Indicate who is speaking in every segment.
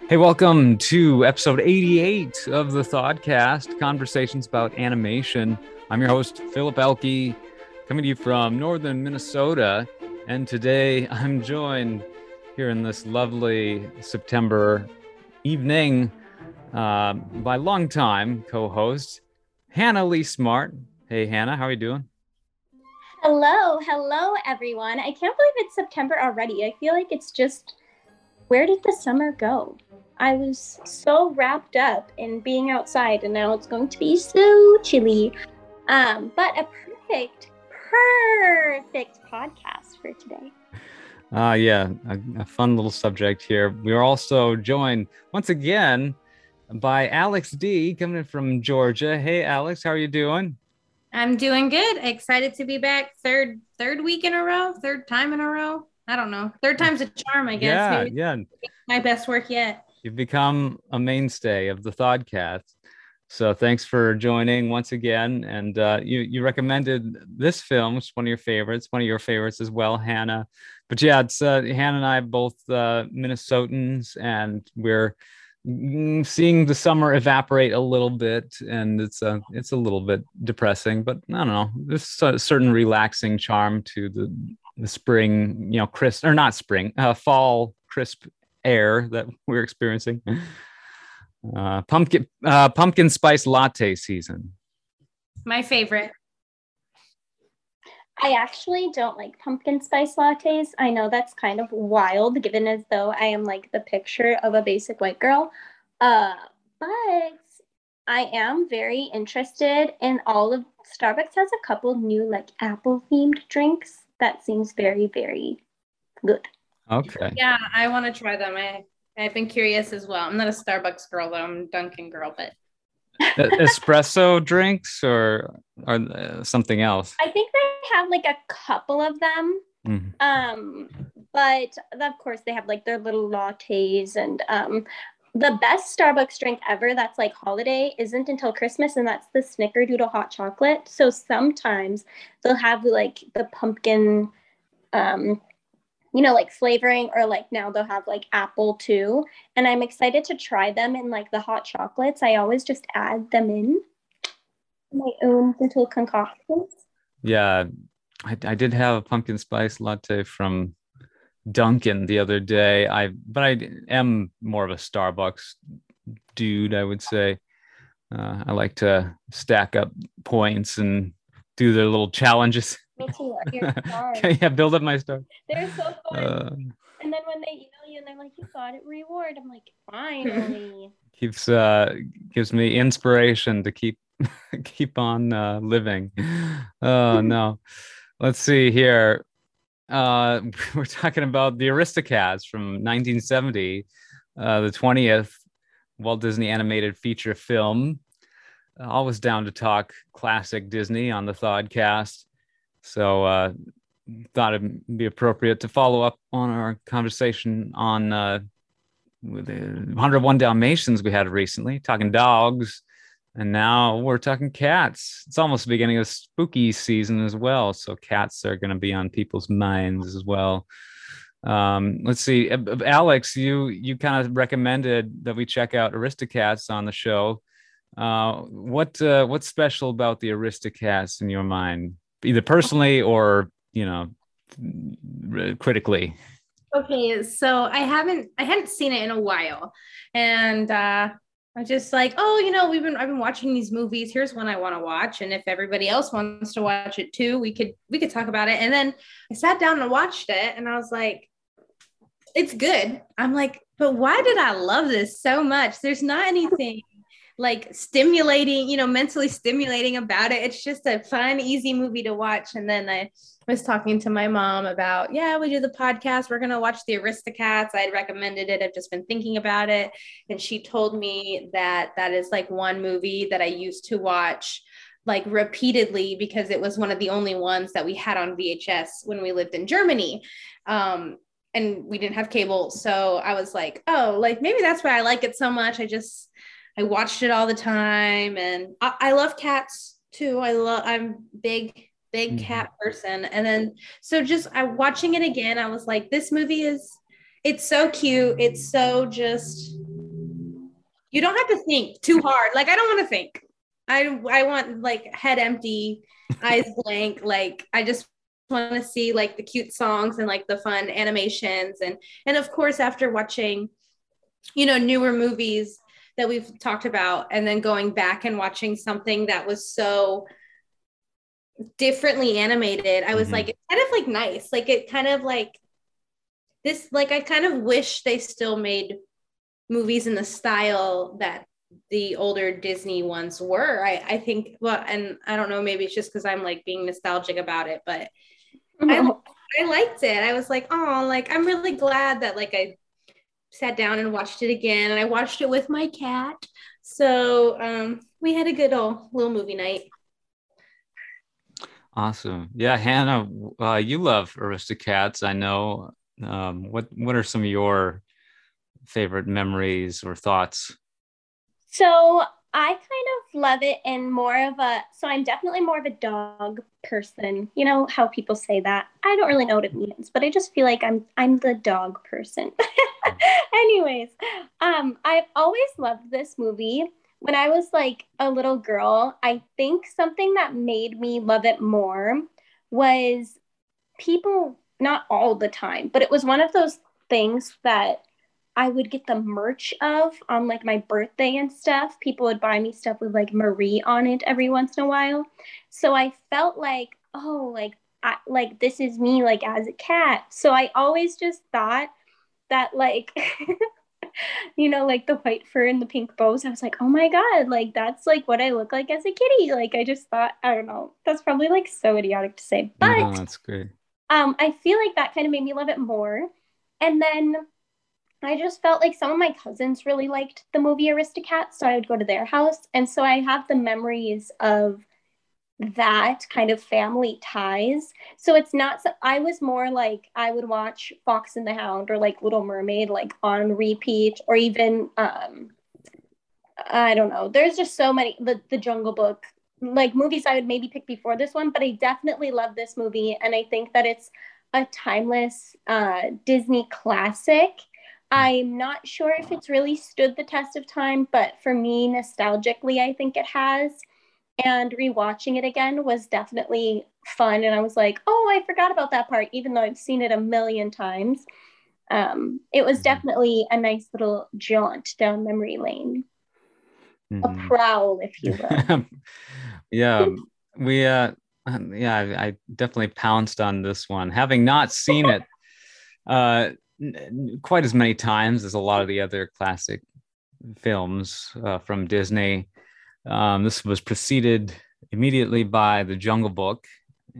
Speaker 1: Hey, welcome to episode 88 of the Thodcast, conversations about animation. I'm your host, Philip Elke, coming to you from northern Minnesota. And today I'm joined here in this lovely September evening uh, by longtime co host, Hannah Lee Smart. Hey, Hannah, how are you doing?
Speaker 2: Hello, hello, everyone. I can't believe it's September already. I feel like it's just, where did the summer go? I was so wrapped up in being outside, and now it's going to be so chilly. Um, but a perfect, perfect podcast for today.
Speaker 1: Ah, uh, yeah, a, a, fun little subject here. We are also joined once again by Alex D, coming in from Georgia. Hey, Alex, how are you doing?
Speaker 3: I'm doing good. Excited to be back. Third, third week in a row. Third time in a row. I don't know. Third time's a charm, I guess.
Speaker 1: Yeah, Maybe yeah.
Speaker 3: My best work yet.
Speaker 1: You've become a mainstay of the Thodcast. So thanks for joining once again. And uh, you you recommended this film, which is one of your favorites, one of your favorites as well, Hannah. But yeah, it's uh, Hannah and I both uh, Minnesotans, and we're seeing the summer evaporate a little bit, and it's a it's a little bit depressing. But I don't know, there's a certain relaxing charm to the the spring, you know, crisp or not spring, uh, fall crisp air that we're experiencing. Uh, pumpkin uh, pumpkin spice latte season.
Speaker 3: My favorite.
Speaker 2: I actually don't like pumpkin spice lattes. I know that's kind of wild, given as though I am like the picture of a basic white girl. Uh, but I am very interested in all of Starbucks has a couple new like apple themed drinks that seems very very good.
Speaker 1: Okay.
Speaker 3: Yeah, I want to try them. I I've been curious as well. I'm not a Starbucks girl though. I'm a Dunkin' girl, but
Speaker 1: espresso drinks or or uh, something else.
Speaker 2: I think they have like a couple of them. Mm-hmm. Um, but of course they have like their little lattes and um the best Starbucks drink ever that's like holiday isn't until Christmas, and that's the Snickerdoodle hot chocolate. So sometimes they'll have like the pumpkin um you know, like flavoring, or like now they'll have like apple too. And I'm excited to try them in like the hot chocolates. I always just add them in my own little concoctions.
Speaker 1: Yeah, I, I did have a pumpkin spice latte from Dunkin' the other day. I but I am more of a Starbucks dude, I would say. Uh, I like to stack up points and do their little challenges.
Speaker 2: Me too.
Speaker 1: yeah, build up my star.
Speaker 2: They're so fun. Uh, and then when they email you and they're like, "You got it, reward," I'm like, finally.
Speaker 1: Keeps uh gives me inspiration to keep keep on uh, living. Oh no. Let's see here. Uh, we're talking about the Aristocats from 1970, uh, the 20th Walt Disney animated feature film. Always down to talk classic Disney on the Thodcast. So uh, thought it'd be appropriate to follow up on our conversation on uh, the 101 Dalmatians we had recently, talking dogs, and now we're talking cats. It's almost the beginning of spooky season as well, so cats are going to be on people's minds as well. Um, let's see, Alex, you you kind of recommended that we check out Aristocats on the show. Uh, what uh, what's special about the Aristocats in your mind? Either personally or you know critically
Speaker 3: okay so i haven't i hadn't seen it in a while and uh I just like, oh, you know, we've been I've been watching these movies. Here's one I want to watch, and if everybody else wants to watch it too, we could we could talk about it. And then I sat down and watched it, and I was like, it's good. I'm like, but why did I love this so much? There's not anything like stimulating, you know, mentally stimulating about it. It's just a fun, easy movie to watch. And then I was talking to my mom about, yeah, we do the podcast. We're going to watch the Aristocats. I'd recommended it. I've just been thinking about it. And she told me that that is like one movie that I used to watch like repeatedly because it was one of the only ones that we had on VHS when we lived in Germany. Um, and we didn't have cable. So I was like, oh, like maybe that's why I like it so much. I just, I watched it all the time, and I, I love cats too. I love. I'm big big mm-hmm. cat person, and then so just I watching it again. I was like, this movie is. It's so cute. It's so just You don't have to think too hard. Like I don't want to think. I I want like head empty, eyes blank. Like I just want to see like the cute songs and like the fun animations and and of course after watching you know newer movies that we've talked about and then going back and watching something that was so differently animated i was mm-hmm. like it's kind of like nice. Like it kind of like this like i kind of wish they still made movies in the style that the older disney ones were. I i think well and i don't know maybe it's just because i'm like being nostalgic about it but I, I liked it. I was like oh like i'm really glad that like i sat down and watched it again and i watched it with my cat so um we had a good old little movie night
Speaker 1: Awesome. Yeah, Hannah, uh, you love Aristocats. I know. Um, what What are some of your favorite memories or thoughts?
Speaker 2: So I kind of love it in more of a. So I'm definitely more of a dog person. You know how people say that. I don't really know what it means, but I just feel like I'm I'm the dog person. Anyways, um, I've always loved this movie when I was like a little girl, I think something that made me love it more was people, not all the time, but it was one of those things that I would get the merch of on like my birthday and stuff. People would buy me stuff with like Marie on it every once in a while. So I felt like, oh, like I, like this is me like as a cat. So I always just thought that like you know, like the white fur and the pink bows. I was like, oh my God, like that's like what I look like as a kitty. Like I just thought, I don't know, that's probably like so idiotic to say. But
Speaker 1: no, that's great.
Speaker 2: Um, I feel like that kind of made me love it more. And then I just felt like some of my cousins really liked the movie Aristocats, so I would go to their house. And so I have the memories of that kind of family ties. So it's not, I was more like I would watch Fox and the Hound or like Little Mermaid like on repeat or even, um, I don't know. There's just so many, the, the Jungle Book, like movies I would maybe pick before this one, but I definitely love this movie. And I think that it's a timeless uh, Disney classic. I'm not sure if it's really stood the test of time, but for me, nostalgically, I think it has. And rewatching it again was definitely fun. And i was like oh i forgot about that part even though i've seen it a million times. Um, it was mm-hmm. definitely a nice little jaunt down memory lane. Mm-hmm. a prowl if you will.
Speaker 1: Yeah we uh yeah I, I, definitely pounced on this one. Having not seen it uh quite as many times as a lot of the other classic films uh, from disney um, this was preceded immediately by The Jungle Book,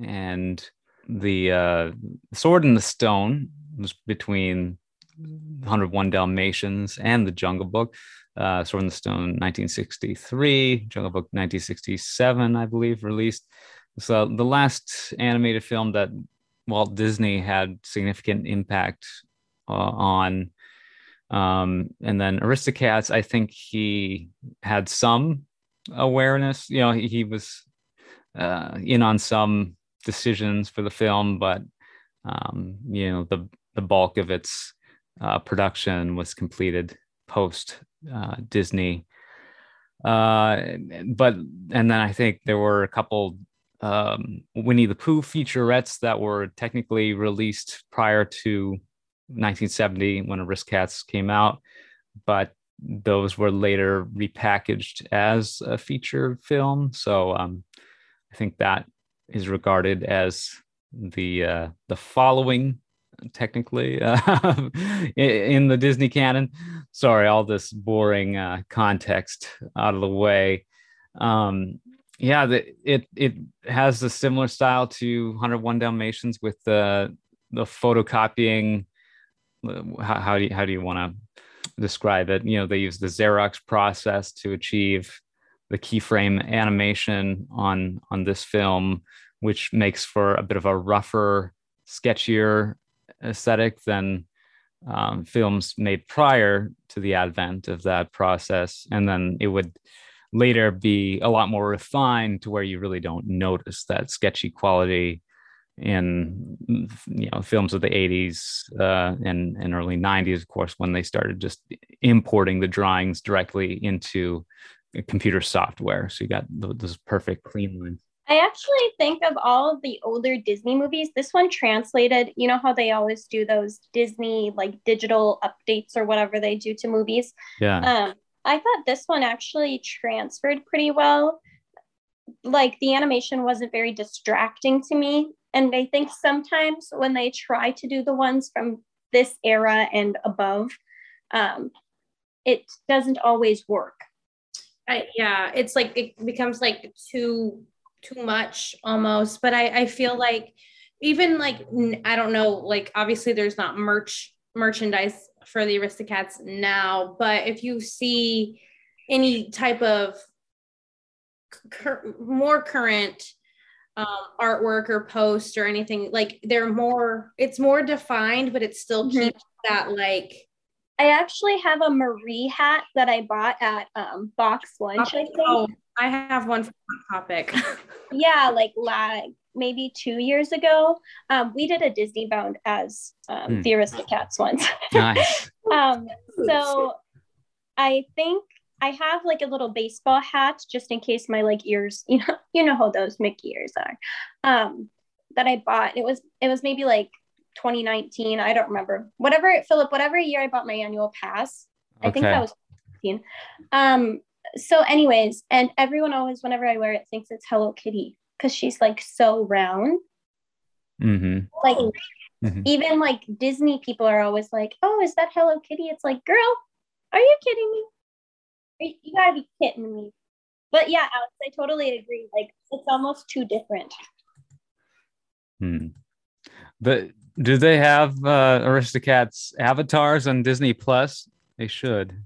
Speaker 1: and the uh, Sword in the Stone was between 101 Dalmatians and The Jungle Book. Uh, Sword in the Stone, 1963, Jungle Book, 1967, I believe, released. So the last animated film that Walt Disney had significant impact uh, on. Um, and then Aristocats, I think he had some awareness. You know, he, he was uh, in on some decisions for the film, but um, you know, the the bulk of its uh, production was completed post uh, Disney. Uh, but and then I think there were a couple um, Winnie the Pooh featurettes that were technically released prior to 1970 when Aristocats came out, but those were later repackaged as a feature film. So um, I think that is regarded as the uh, the following technically uh, in the Disney canon. Sorry, all this boring uh, context out of the way. Um, yeah, the, it it has a similar style to 101 Dalmatians with the the photocopying. How, how do you, how do you want to describe it. You know, they use the Xerox process to achieve the keyframe animation on on this film, which makes for a bit of a rougher, sketchier aesthetic than um, films made prior to the advent of that process. And then it would later be a lot more refined to where you really don't notice that sketchy quality in you know films of the 80s uh, and, and early 90s of course when they started just importing the drawings directly into computer software. So you got those perfect clean lines.
Speaker 2: I actually think of all of the older Disney movies, this one translated, you know how they always do those Disney like digital updates or whatever they do to movies.
Speaker 1: Yeah.
Speaker 2: Um, I thought this one actually transferred pretty well. Like the animation wasn't very distracting to me. And I think sometimes when they try to do the ones from this era and above, um, it doesn't always work.
Speaker 3: I, yeah, it's like it becomes like too too much almost. But I I feel like even like I don't know, like obviously there's not merch merchandise for the Aristocats now, but if you see any type of cur- more current um, artwork or post or anything, like they're more, it's more defined, but it still mm-hmm. keeps that like
Speaker 2: I actually have a Marie hat that I bought at um, Box Lunch. I think. Oh,
Speaker 3: I have one for topic.
Speaker 2: yeah, like like maybe two years ago, um, we did a Disney bound as um, mm. the Aristocats once.
Speaker 1: nice.
Speaker 2: um, so I think I have like a little baseball hat just in case my like ears, you know, you know how those Mickey ears are. Um, that I bought. It was it was maybe like 2019. I don't remember. Whatever, Philip, whatever year I bought my annual pass. Okay. I think that was 15. Um, so, anyways, and everyone always, whenever I wear it, thinks it's Hello Kitty because she's like so round.
Speaker 1: Mm-hmm.
Speaker 2: Like, mm-hmm. even like Disney people are always like, oh, is that Hello Kitty? It's like, girl, are you kidding me? You gotta be kidding me. But yeah, Alex, I totally agree. Like, it's almost too different.
Speaker 1: Hmm. But do they have uh, Aristocats avatars on Disney Plus? They should.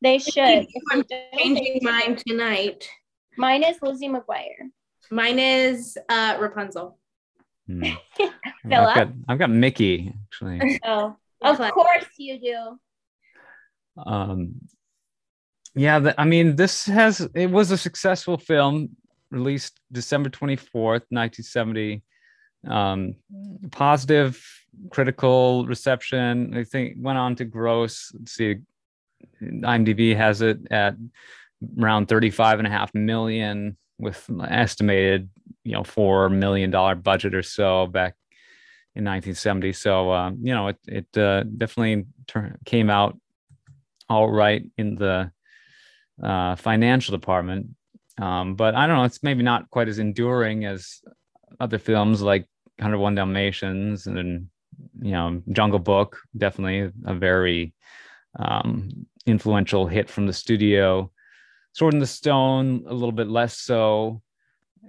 Speaker 2: They should.
Speaker 3: I'm changing mine tonight.
Speaker 2: Mine is Lizzie McGuire.
Speaker 3: Mine is uh, Rapunzel.
Speaker 1: Hmm. I've, got, I've got Mickey actually.
Speaker 2: Oh, of course you do.
Speaker 1: Um, yeah, I mean, this has it was a successful film released December twenty fourth, nineteen seventy um, positive critical reception. I think went on to gross. Let's see, IMDb has it at around 35 and a half million with estimated, you know, $4 million budget or so back in 1970. So, um, you know, it, it uh, definitely came out all right in the uh, financial department. Um, but I don't know, it's maybe not quite as enduring as other films like 101 Dalmatians and you know, Jungle Book, definitely a very um, influential hit from the studio. Sword in the Stone, a little bit less so.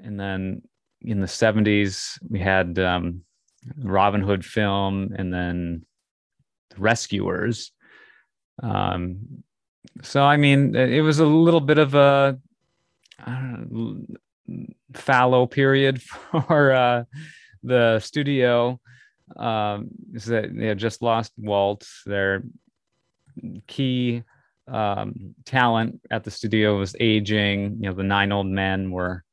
Speaker 1: And then in the 70s, we had um, Robin Hood film and then the Rescuers. Um, so, I mean, it was a little bit of a know, fallow period for uh, the studio um, that they had just lost Walt, their key um, talent at the studio was aging. You know, the nine old men were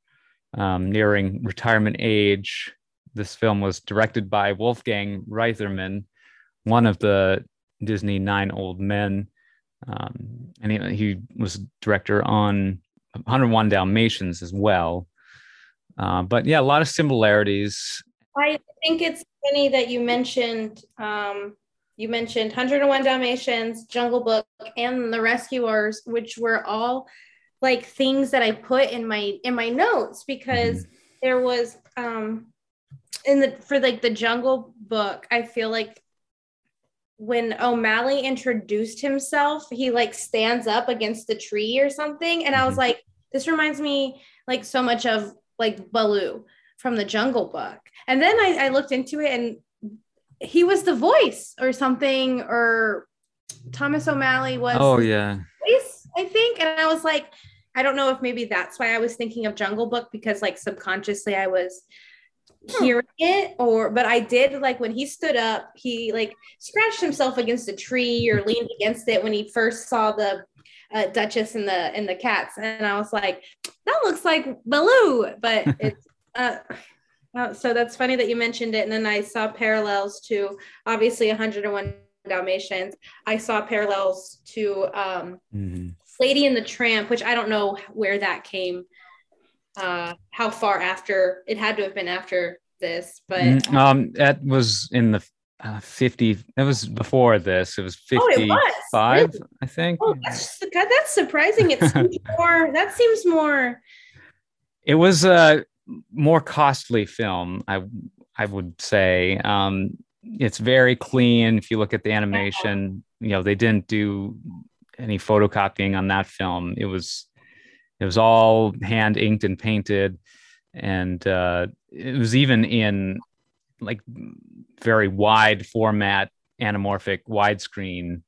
Speaker 1: um, nearing retirement age. This film was directed by Wolfgang Reitherman, one of the Disney nine old men. Um, and he, he, was director on 101 Dalmatians as well. Uh, but yeah, a lot of similarities.
Speaker 3: I think it's funny that you mentioned um, you mentioned 101 Dalmatians, Jungle Book, and The Rescuers, which were all like things that I put in my in my notes because mm-hmm. there was um in the for like the Jungle Book, I feel like when O'Malley introduced himself, he like stands up against the tree or something. And I was mm-hmm. like, this reminds me like so much of like Baloo from the Jungle Book. And then I, I looked into it and he was the voice or something, or Thomas O'Malley was.
Speaker 1: Oh yeah.
Speaker 3: Voice, I think, and I was like, I don't know if maybe that's why I was thinking of Jungle Book because like subconsciously I was. Hearing it or but I did like when he stood up he like scratched himself against a tree or leaned against it when he first saw the uh, Duchess and the and the cats and I was like that looks like Baloo but it's uh so that's funny that you mentioned it. And then I saw parallels to obviously 101 Dalmatians, I saw parallels to um, mm-hmm. Lady and the Tramp, which I don't know where that came, uh, how far after it had to have been after this, but
Speaker 1: mm-hmm. um, that was in the uh, 50 that was before this. It was 55 oh, really? i think.
Speaker 3: Oh that's, God, that's surprising. It seems more that seems more
Speaker 1: it was a more costly film i i would say. Um it's very clean. If you look at the animation you know they didn't do any photocopying on that film. It was it was all hand inked and painted. And uh it was even in like very wide format anamorphic widescreen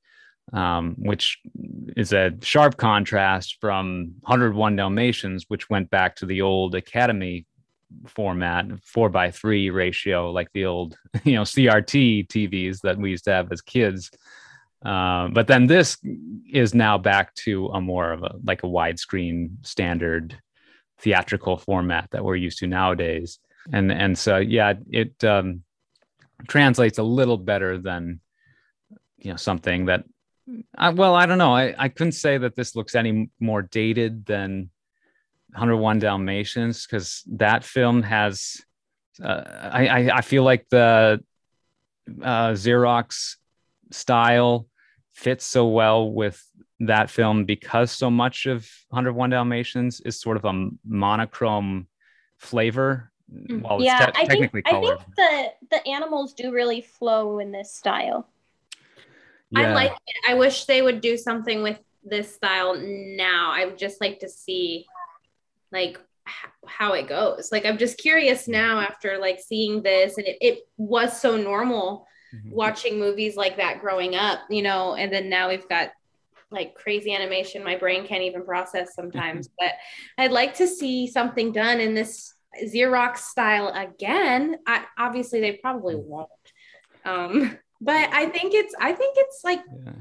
Speaker 1: um, which is a sharp contrast from 101 dalmatians which went back to the old academy format four by three ratio like the old you know crt tvs that we used to have as kids uh, but then this is now back to a more of a like a widescreen standard theatrical format that we're used to nowadays. And and so yeah it um, translates a little better than you know something that I, well i don't know. I, I couldn't say that this looks any more dated than 101 dalmatians because that film has uh, I, I feel like the uh, xerox style fits so well with that film because so much of 101 dalmatians is sort of a monochrome flavor
Speaker 2: Mm-hmm. Well, yeah, te- I think colored. I think the the animals do really flow in this style.
Speaker 3: Yeah. I like it. I wish they would do something with this style now. I would just like to see like how it goes. Like I'm just curious now after like seeing this and it, it was so normal mm-hmm. watching movies like that growing up, you know, and then now we've got like crazy animation my brain can't even process sometimes. but I'd like to see something done in this Xerox style again. I, obviously, they probably hmm. won't. Um, but I think it's, I think it's like, yeah.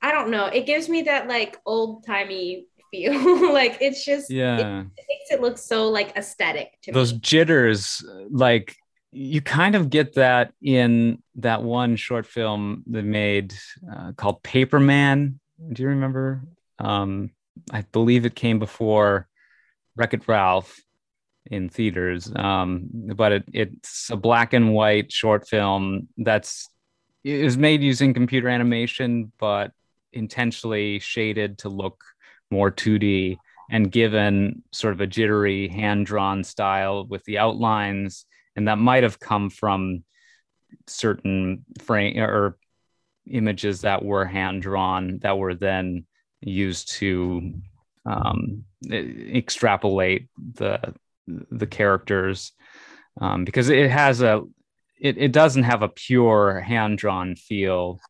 Speaker 3: I don't know. It gives me that like old timey feel. like it's just,
Speaker 1: yeah,
Speaker 3: it, it, makes it look so like aesthetic.
Speaker 1: To those
Speaker 3: me.
Speaker 1: jitters, like you kind of get that in that one short film they made uh, called Paperman. Do you remember? Um, I believe it came before Wreck It Ralph in theaters. Um, but it, it's a black and white short film that's is made using computer animation, but intentionally shaded to look more 2D and given sort of a jittery hand drawn style with the outlines. And that might have come from certain frame or images that were hand drawn that were then used to um, extrapolate the the characters um, because it has a it, it doesn't have a pure hand drawn feel.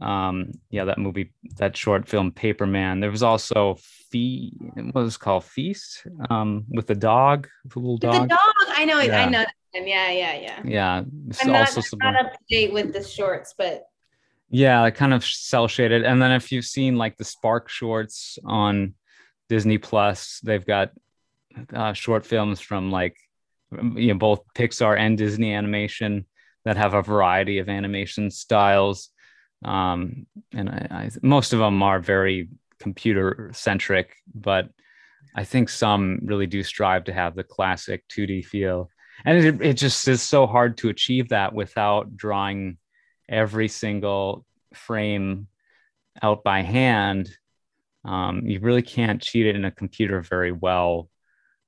Speaker 1: Um, yeah, that movie, that short film, Paperman. There was also Fee, what was called Feast, um, with the dog, the little dog.
Speaker 3: The dog, I know, yeah. I know. Yeah, yeah, yeah.
Speaker 1: Yeah,
Speaker 3: it's I'm also not, not up to date with the shorts, but
Speaker 1: yeah, like kind of cel shaded. And then if you've seen like the Spark shorts on Disney Plus, they've got uh, short films from like you know both Pixar and Disney animation that have a variety of animation styles, um, and I, I, most of them are very computer centric, but I think some really do strive to have the classic 2D feel, and it, it just is so hard to achieve that without drawing every single frame out by hand. Um, you really can't cheat it in a computer very well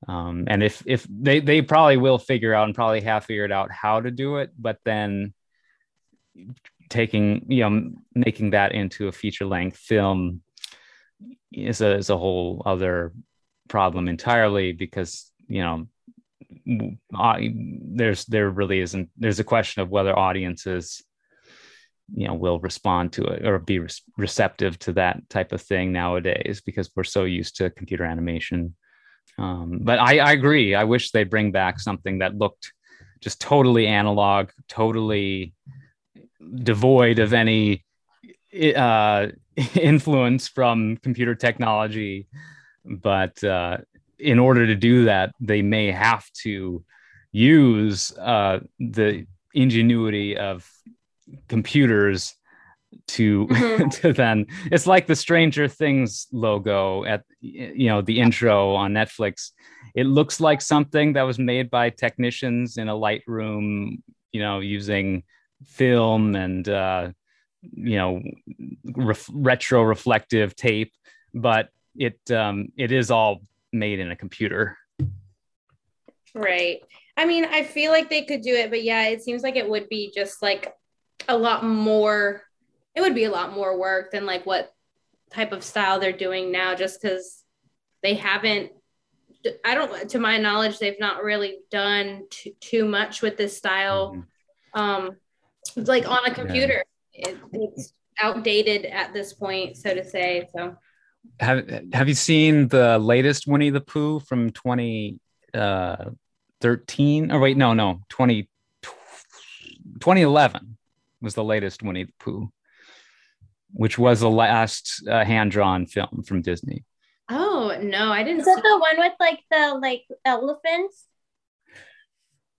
Speaker 1: um, and if if they they probably will figure out and probably have figured out how to do it but then taking you know making that into a feature length film is a, is a whole other problem entirely because you know uh, there's there really isn't there's a question of whether audiences you know will respond to it or be re- receptive to that type of thing nowadays because we're so used to computer animation um, but I, I agree. I wish they'd bring back something that looked just totally analog, totally devoid of any uh, influence from computer technology. But uh, in order to do that, they may have to use uh, the ingenuity of computers to mm-hmm. to then it's like the stranger things logo at you know the intro on netflix it looks like something that was made by technicians in a lightroom you know using film and uh you know ref- retro reflective tape but it um it is all made in a computer.
Speaker 3: Right. I mean i feel like they could do it but yeah it seems like it would be just like a lot more it would be a lot more work than like what type of style they're doing now just because they haven't i don't to my knowledge they've not really done too, too much with this style. Mm-hmm. um it's like on a computer yeah. it, it's outdated at this point so to say so
Speaker 1: have have you seen the latest winnie the pooh from 2013 uh, or wait no no 20 2011 was the latest winnie the pooh which was the last uh, hand-drawn film from Disney.
Speaker 3: Oh no, I didn't.
Speaker 2: Is that the one with like the like elephants?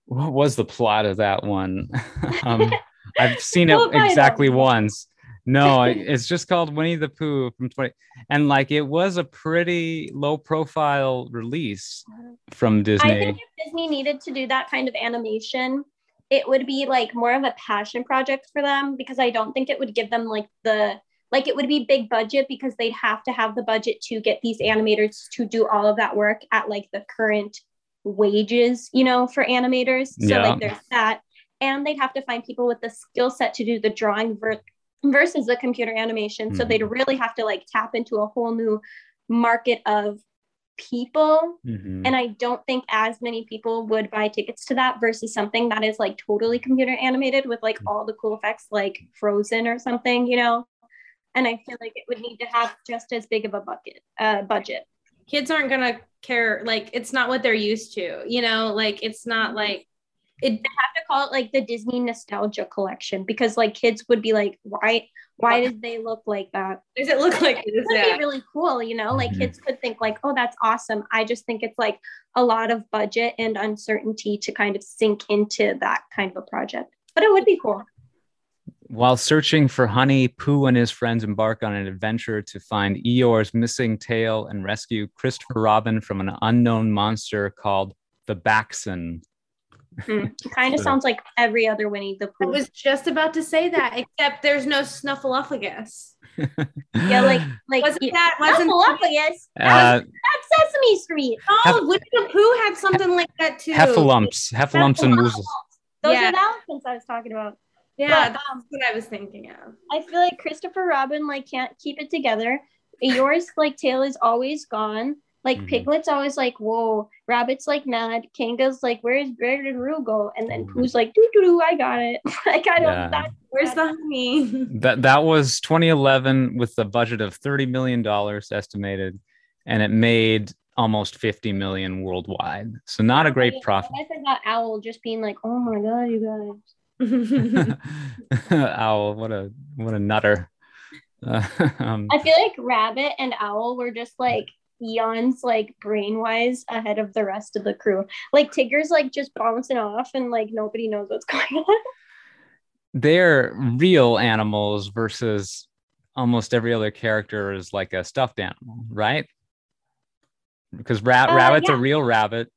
Speaker 1: What was the plot of that one? um, I've seen it exactly once. No, it's just called Winnie the Pooh from 20 and like it was a pretty low profile release from Disney. I
Speaker 2: think if Disney needed to do that kind of animation, it would be like more of a passion project for them because I don't think it would give them like the like it would be big budget because they'd have to have the budget to get these animators to do all of that work at like the current wages, you know, for animators. So yeah. like there's that. And they'd have to find people with the skill set to do the drawing ver- versus the computer animation. Mm-hmm. So they'd really have to like tap into a whole new market of people mm-hmm. and i don't think as many people would buy tickets to that versus something that is like totally computer animated with like mm. all the cool effects like frozen or something you know and i feel like it would need to have just as big of a bucket uh, budget
Speaker 3: kids aren't gonna care like it's not what they're used to you know like it's not mm-hmm. like
Speaker 2: it have to call it like the disney nostalgia collection because like kids would be like why why did they look like that?
Speaker 3: Does it look like
Speaker 2: it would be really cool, you know? Like mm-hmm. kids could think like, oh, that's awesome. I just think it's like a lot of budget and uncertainty to kind of sink into that kind of a project. But it would be cool.
Speaker 1: While searching for Honey, Pooh and his friends embark on an adventure to find Eeyore's missing tail and rescue Christopher Robin from an unknown monster called the Backson.
Speaker 2: Mm, kind of sounds like every other Winnie the Pooh.
Speaker 3: I was just about to say that, except there's no Snuffleupagus.
Speaker 2: yeah, like like
Speaker 3: wasn't that wasn't
Speaker 2: Snuffleupagus? Uh, that's Sesame Street.
Speaker 3: Oh, Hef- Winnie the Pooh had something like that too.
Speaker 1: Heffalumps, Heffalumps and Woozles.
Speaker 2: Those yeah. are the elephants I was talking about.
Speaker 3: Yeah, but, that's um, what I was thinking of.
Speaker 2: I feel like Christopher Robin like can't keep it together. Eeyore's like tail is always gone. Like mm-hmm. Piglet's always like, whoa. Rabbit's like mad. Kanga's like, where's where did Roo go? And then mm-hmm. Pooh's like, doo doo doo, I got it. like I don't. Yeah. That,
Speaker 3: where's the honey?
Speaker 1: that that was 2011 with a budget of 30 million dollars estimated, and it made almost 50 million worldwide. So not a great profit.
Speaker 2: I forgot Owl just being like, oh my god, you
Speaker 1: guys. Owl, what a what a nutter.
Speaker 2: Uh, um, I feel like Rabbit and Owl were just like eons like brain wise ahead of the rest of the crew. Like Tigger's like just bouncing off and like nobody knows what's going on.
Speaker 1: They're real animals versus almost every other character is like a stuffed animal, right? Because rat uh, rabbit's yeah. a real rabbit,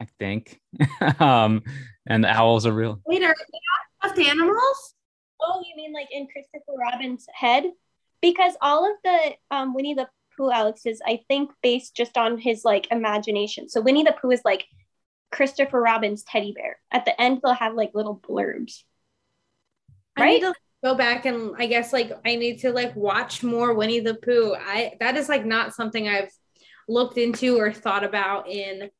Speaker 1: I think. um, and the owl's a real
Speaker 3: Wait, are they stuffed animals?
Speaker 2: Oh, you mean like in Christopher Robin's head? Because all of the um, Winnie the Pooh Alex is, I think, based just on his like imagination. So Winnie the Pooh is like Christopher Robin's teddy bear. At the end, they'll have like little blurbs.
Speaker 3: Right? I need to go back and I guess like I need to like watch more Winnie the Pooh. I that is like not something I've looked into or thought about in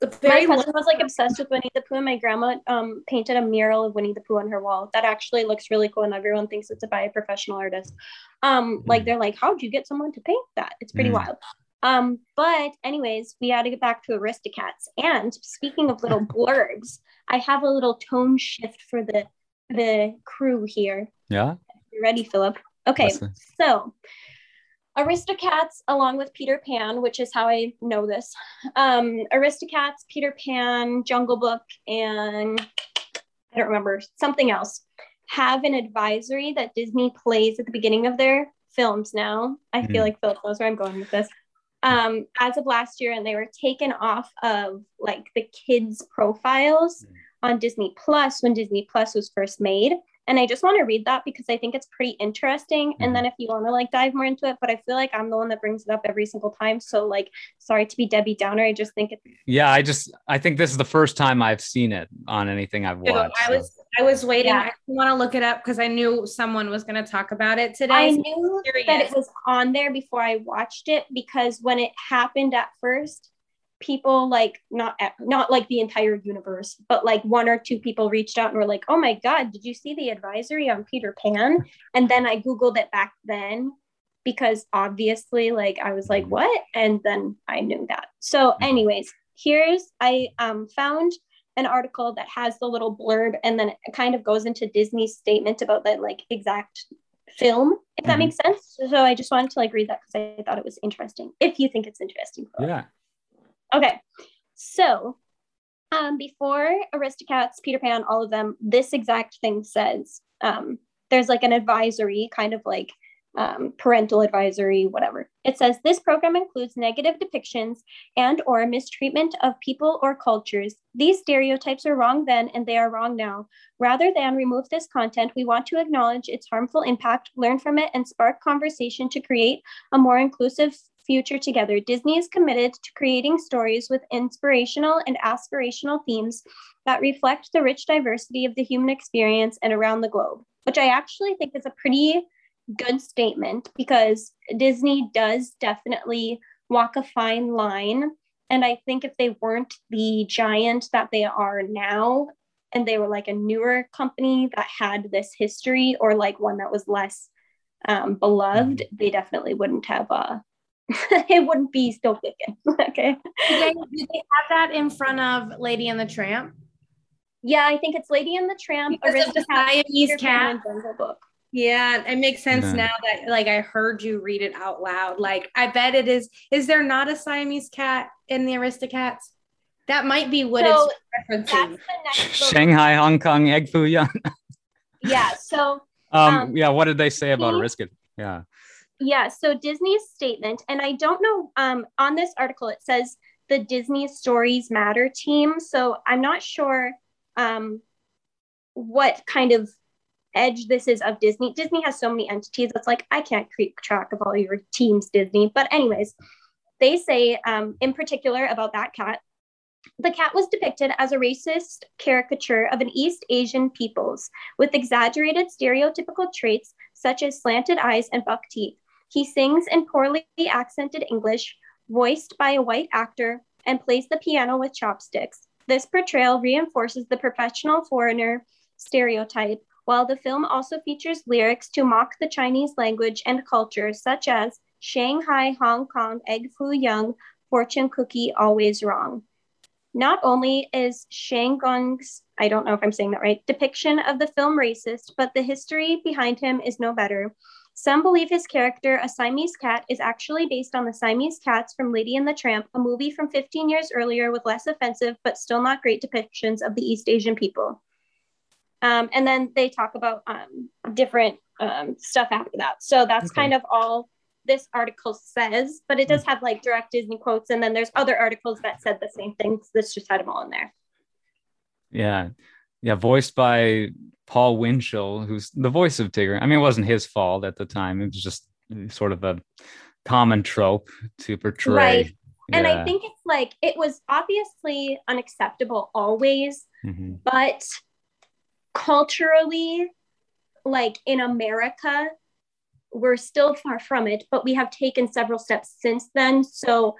Speaker 2: my cousin was like obsessed with Winnie the Pooh, and my grandma um, painted a mural of Winnie the Pooh on her wall. That actually looks really cool, and everyone thinks it's by a professional artist. Um, like they're like, "How'd you get someone to paint that?" It's pretty mm. wild. Um, but anyways, we had to get back to Aristocats. And speaking of little blurbs, I have a little tone shift for the the crew here.
Speaker 1: Yeah.
Speaker 2: You ready, Philip? Okay, so Aristocats, along with Peter Pan, which is how I know this. Um, Aristocats, Peter Pan, Jungle Book, and I don't remember something else. have an advisory that Disney plays at the beginning of their films now. I mm-hmm. feel like Philip knows where I'm going with this. Um, as of last year, and they were taken off of like the kids' profiles mm-hmm. on Disney Plus when Disney Plus was first made. And I just want to read that because I think it's pretty interesting. Mm-hmm. And then if you want to like dive more into it, but I feel like I'm the one that brings it up every single time. So like, sorry to be Debbie Downer. I just think it's
Speaker 1: yeah. I just I think this is the first time I've seen it on anything I've watched.
Speaker 3: I was so. I was waiting. Yeah. I want to look it up because I knew someone was going to talk about it today. I
Speaker 2: knew that it was on there before I watched it because when it happened at first, people like not not like the entire universe but like one or two people reached out and were like oh my god did you see the advisory on peter pan and then i googled it back then because obviously like i was like mm-hmm. what and then i knew that so mm-hmm. anyways here's i um found an article that has the little blurb and then it kind of goes into disney's statement about the like exact film if that mm-hmm. makes sense so i just wanted to like read that because i thought it was interesting if you think it's interesting
Speaker 1: yeah
Speaker 2: Okay, so um, before Aristocats, Peter Pan, all of them, this exact thing says um, there's like an advisory, kind of like um, parental advisory, whatever. It says this program includes negative depictions and or mistreatment of people or cultures. These stereotypes are wrong then and they are wrong now. Rather than remove this content, we want to acknowledge its harmful impact, learn from it, and spark conversation to create a more inclusive future together, Disney is committed to creating stories with inspirational and aspirational themes that reflect the rich diversity of the human experience and around the globe, which I actually think is a pretty good statement because Disney does definitely walk a fine line. And I think if they weren't the giant that they are now, and they were like a newer company that had this history or like one that was less um, beloved, mm-hmm. they definitely wouldn't have uh, it wouldn't be still kicking. okay.
Speaker 3: Do they, did they, have that in front of Lady and the Tramp?
Speaker 2: Yeah, I think it's Lady and the Tramp.
Speaker 3: Because of the Siamese cat. Book. Yeah, it makes sense yeah. now that like I heard you read it out loud. Like I bet it is. Is there not a Siamese cat in the Aristocats? That might be what so it's referencing.
Speaker 1: Shanghai, Hong Kong, Egg Foo Young.
Speaker 2: yeah. So.
Speaker 1: Um, um, Yeah. What did they say about Aristocat? Yeah.
Speaker 2: Yeah, so Disney's statement, and I don't know, um, on this article it says the Disney Stories Matter team. So I'm not sure um, what kind of edge this is of Disney. Disney has so many entities. It's like I can't keep track of all your teams, Disney. But anyways, they say um, in particular about that cat. The cat was depicted as a racist caricature of an East Asian peoples with exaggerated stereotypical traits such as slanted eyes and buck teeth. He sings in poorly accented English, voiced by a white actor, and plays the piano with chopsticks. This portrayal reinforces the professional foreigner stereotype, while the film also features lyrics to mock the Chinese language and culture, such as Shanghai, Hong Kong, Egg Foo Young, Fortune Cookie, Always Wrong. Not only is Shang Gong's, I don't know if I'm saying that right, depiction of the film racist, but the history behind him is no better. Some believe his character, a Siamese cat, is actually based on the Siamese cats from Lady and the Tramp, a movie from 15 years earlier with less offensive but still not great depictions of the East Asian people. Um, and then they talk about um, different um, stuff after that. So that's okay. kind of all this article says, but it does have like direct Disney quotes. And then there's other articles that said the same things. This just had them all in there.
Speaker 1: Yeah. Yeah. Voiced by Paul Winchell, who's the voice of Tigger. I mean, it wasn't his fault at the time. It was just sort of a common trope to portray. Right.
Speaker 2: And I think it's like it was obviously unacceptable always, mm-hmm. but culturally, like in America, we're still far from it, but we have taken several steps since then. So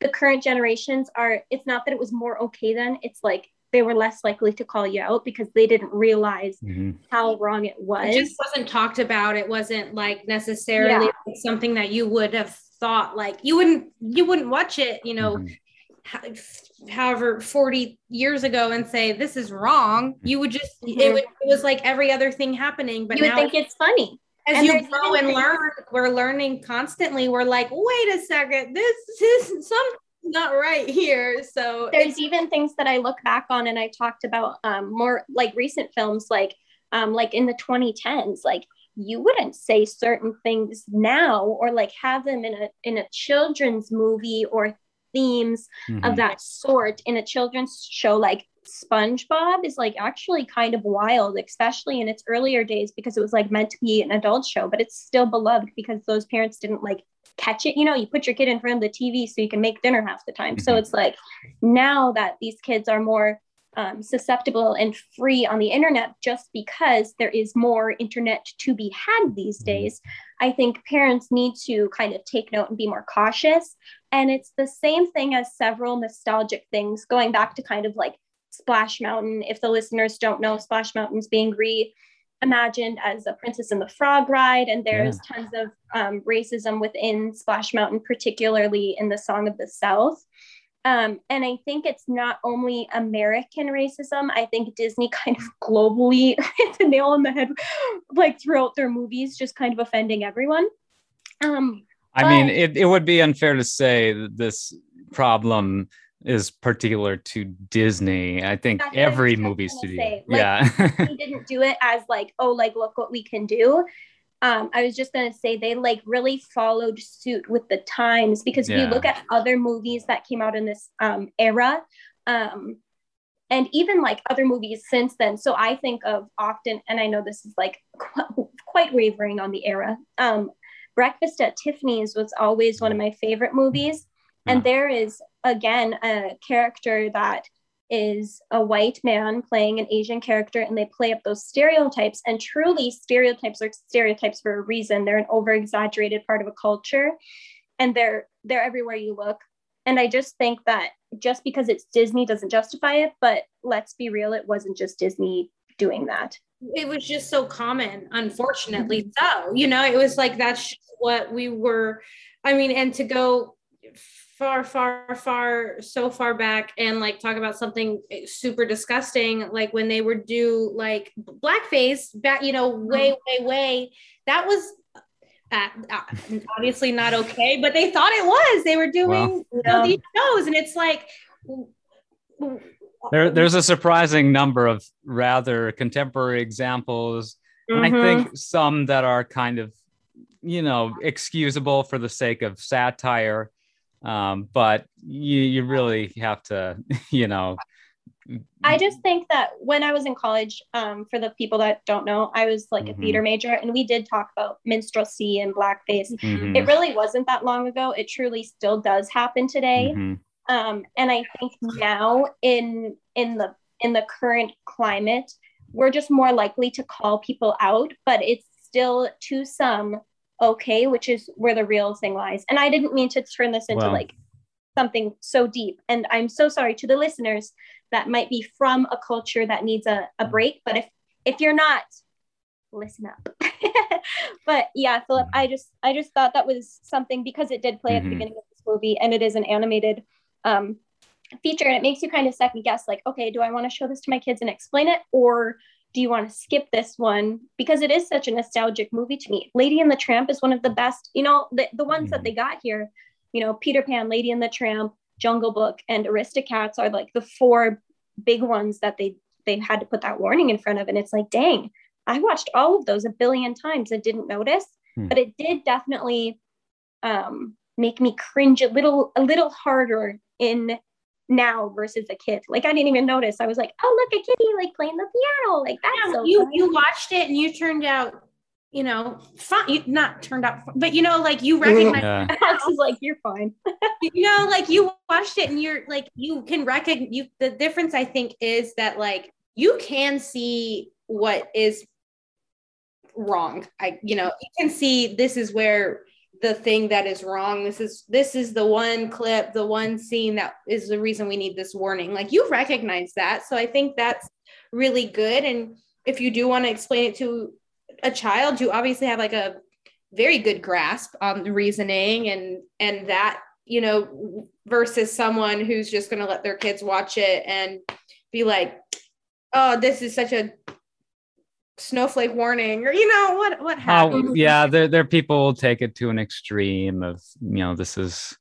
Speaker 2: the current generations are, it's not that it was more okay then, it's like they were less likely to call you out because they didn't realize mm-hmm. how wrong it was.
Speaker 3: It just wasn't talked about. It wasn't like necessarily yeah. something that you would have thought like you wouldn't you wouldn't watch it, you know, mm-hmm. however 40 years ago and say this is wrong. You would just mm-hmm. it, would, it was like every other thing happening. But
Speaker 2: you would think it's funny.
Speaker 3: As and you grow and learn, we're learning constantly. We're like, wait a second, this is some not right here. So
Speaker 2: there's even things that I look back on and I talked about um, more like recent films like um, like in the 2010s like you wouldn't say certain things now or like have them in a in a children's movie or themes mm-hmm. of that sort in a children's show like SpongeBob is like actually kind of wild, especially in its earlier days because it was like meant to be an adult show, but it's still beloved because those parents didn't like catch it. You know, you put your kid in front of the TV so you can make dinner half the time. Mm-hmm. So it's like now that these kids are more um, susceptible and free on the internet just because there is more internet to be had these mm-hmm. days. I think parents need to kind of take note and be more cautious. And it's the same thing as several nostalgic things, going back to kind of like Splash Mountain. If the listeners don't know, Splash Mountain's being reimagined as a Princess and the Frog ride, and there's yeah. tons of um, racism within Splash Mountain, particularly in the Song of the South. Um, and I think it's not only American racism, I think Disney kind of globally hit the nail on the head, like throughout their movies, just kind of offending everyone. Um,
Speaker 1: I but, mean, it, it would be unfair to say that this problem is particular to Disney. I think every movie studio. Say. Like, yeah.
Speaker 2: we didn't do it as like, oh, like look what we can do. Um, I was just gonna say they like really followed suit with the times because if yeah. you look at other movies that came out in this um, era, um, and even like other movies since then. So I think of often, and I know this is like qu- quite wavering on the era. Um, Breakfast at Tiffany's was always one of my favorite movies and there is, again, a character that is a white man playing an Asian character, and they play up those stereotypes. And truly, stereotypes are stereotypes for a reason. They're an over exaggerated part of a culture, and they're they're everywhere you look. And I just think that just because it's Disney doesn't justify it, but let's be real, it wasn't just Disney doing that.
Speaker 3: It was just so common, unfortunately. So, you know, it was like that's what we were. I mean, and to go far, far, far, so far back and like talk about something super disgusting, like when they would do like blackface back, you know, way, way, way. That was uh, uh, obviously not okay, but they thought it was. They were doing well, you know, these shows, and it's like
Speaker 1: there, there's a surprising number of rather contemporary examples. Mm-hmm. I think some that are kind of, you know, excusable for the sake of satire um, but you you really have to you know
Speaker 2: I just think that when I was in college, um, for the people that don't know, I was like mm-hmm. a theater major and we did talk about minstrelsy and blackface. Mm-hmm. It really wasn't that long ago. It truly still does happen today. Mm-hmm. Um, and I think now in in the in the current climate, we're just more likely to call people out, but it's still to some okay, which is where the real thing lies. And I didn't mean to turn this into wow. like something so deep. And I'm so sorry to the listeners that might be from a culture that needs a, a break. But if if you're not, listen up. but yeah, Philip, I just I just thought that was something because it did play mm-hmm. at the mm-hmm. beginning of this movie and it is an animated um feature and it makes you kind of second guess like, okay, do I want to show this to my kids and explain it or do you want to skip this one because it is such a nostalgic movie to me lady and the tramp is one of the best you know the, the ones mm-hmm. that they got here you know peter pan lady and the tramp jungle book and aristocats are like the four big ones that they they had to put that warning in front of and it's like dang i watched all of those a billion times and didn't notice hmm. but it did definitely um, make me cringe a little a little harder in now versus a kid. Like I didn't even notice. I was like, oh look, a kitty like playing the piano. Like that's yeah, so
Speaker 3: you fun. you watched it and you turned out, you know, fine. You, not turned out, but you know, like you recognize. Yeah.
Speaker 2: Alex is like, you're fine.
Speaker 3: you know, like you watched it and you're like, you can recognize. You the difference I think is that like you can see what is wrong. I you know you can see this is where the thing that is wrong. This is this is the one clip the one scene that is the reason we need this warning. Like you recognize that. So i think that's really good. And if you do want to explain it to a child you obviously have like a very good grasp on the reasoning and and that you know versus someone who's just going to let their kids watch it and be like oh this is such a snowflake warning or you know what what happened
Speaker 1: uh, yeah there, there people will take it to an extreme of you know this is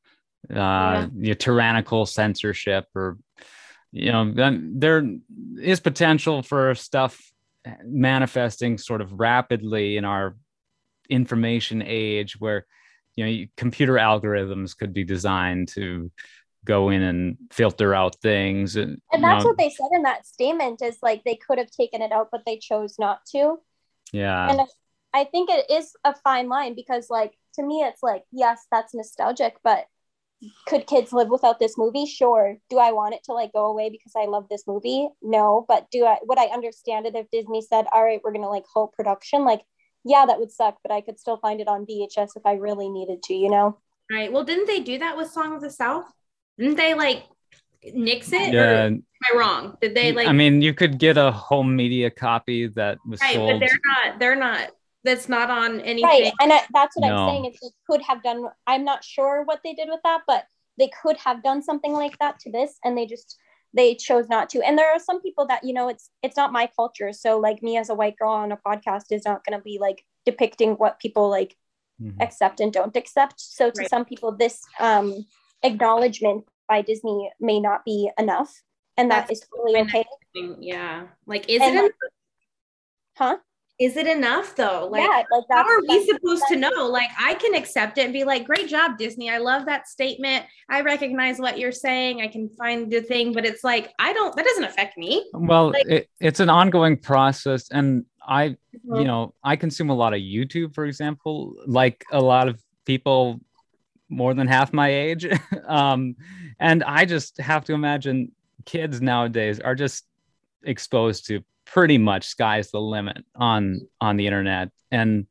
Speaker 1: uh yeah. tyrannical censorship or you know then there is potential for stuff manifesting sort of rapidly in our information age where you know computer algorithms could be designed to go in and filter out things and,
Speaker 2: and that's know. what they said in that statement is like they could have taken it out but they chose not to.
Speaker 1: Yeah.
Speaker 2: And I think it is a fine line because like to me it's like yes that's nostalgic but could kids live without this movie? Sure. Do i want it to like go away because i love this movie? No. But do i would i understand it if disney said all right we're gonna like halt production? Like yeah that would suck but i could still find it on vhs if i really needed to you know?
Speaker 3: Right. Well didn't they do that with song of the south didn't they like nix it
Speaker 1: yeah
Speaker 3: am i wrong did they like
Speaker 1: i mean you could get a home media copy that was
Speaker 3: right
Speaker 1: sold.
Speaker 3: but they're not they're not that's not on anything.
Speaker 2: Right, and I, that's what no. I'm saying is they could have done. I'm not sure what they did with that, but they could have done something like that to this, and they just they chose not to. And there are some people that you know it's it's not my culture, so like me as a white girl on a podcast is not going to be like depicting what people like mm-hmm. accept and don't accept. So to right. some people, this um acknowledgement by Disney may not be enough, and that that's is totally okay.
Speaker 3: Yeah, like is and it?
Speaker 2: huh?
Speaker 3: is it enough though? Like, yeah, like how are we supposed to know? Like, I can accept it and be like, great job, Disney. I love that statement. I recognize what you're saying. I can find the thing, but it's like, I don't, that doesn't affect me.
Speaker 1: Well,
Speaker 3: like,
Speaker 1: it, it's an ongoing process. And I, mm-hmm. you know, I consume a lot of YouTube, for example, like a lot of people more than half my age. um, and I just have to imagine kids nowadays are just exposed to pretty much sky's the limit on on the internet. And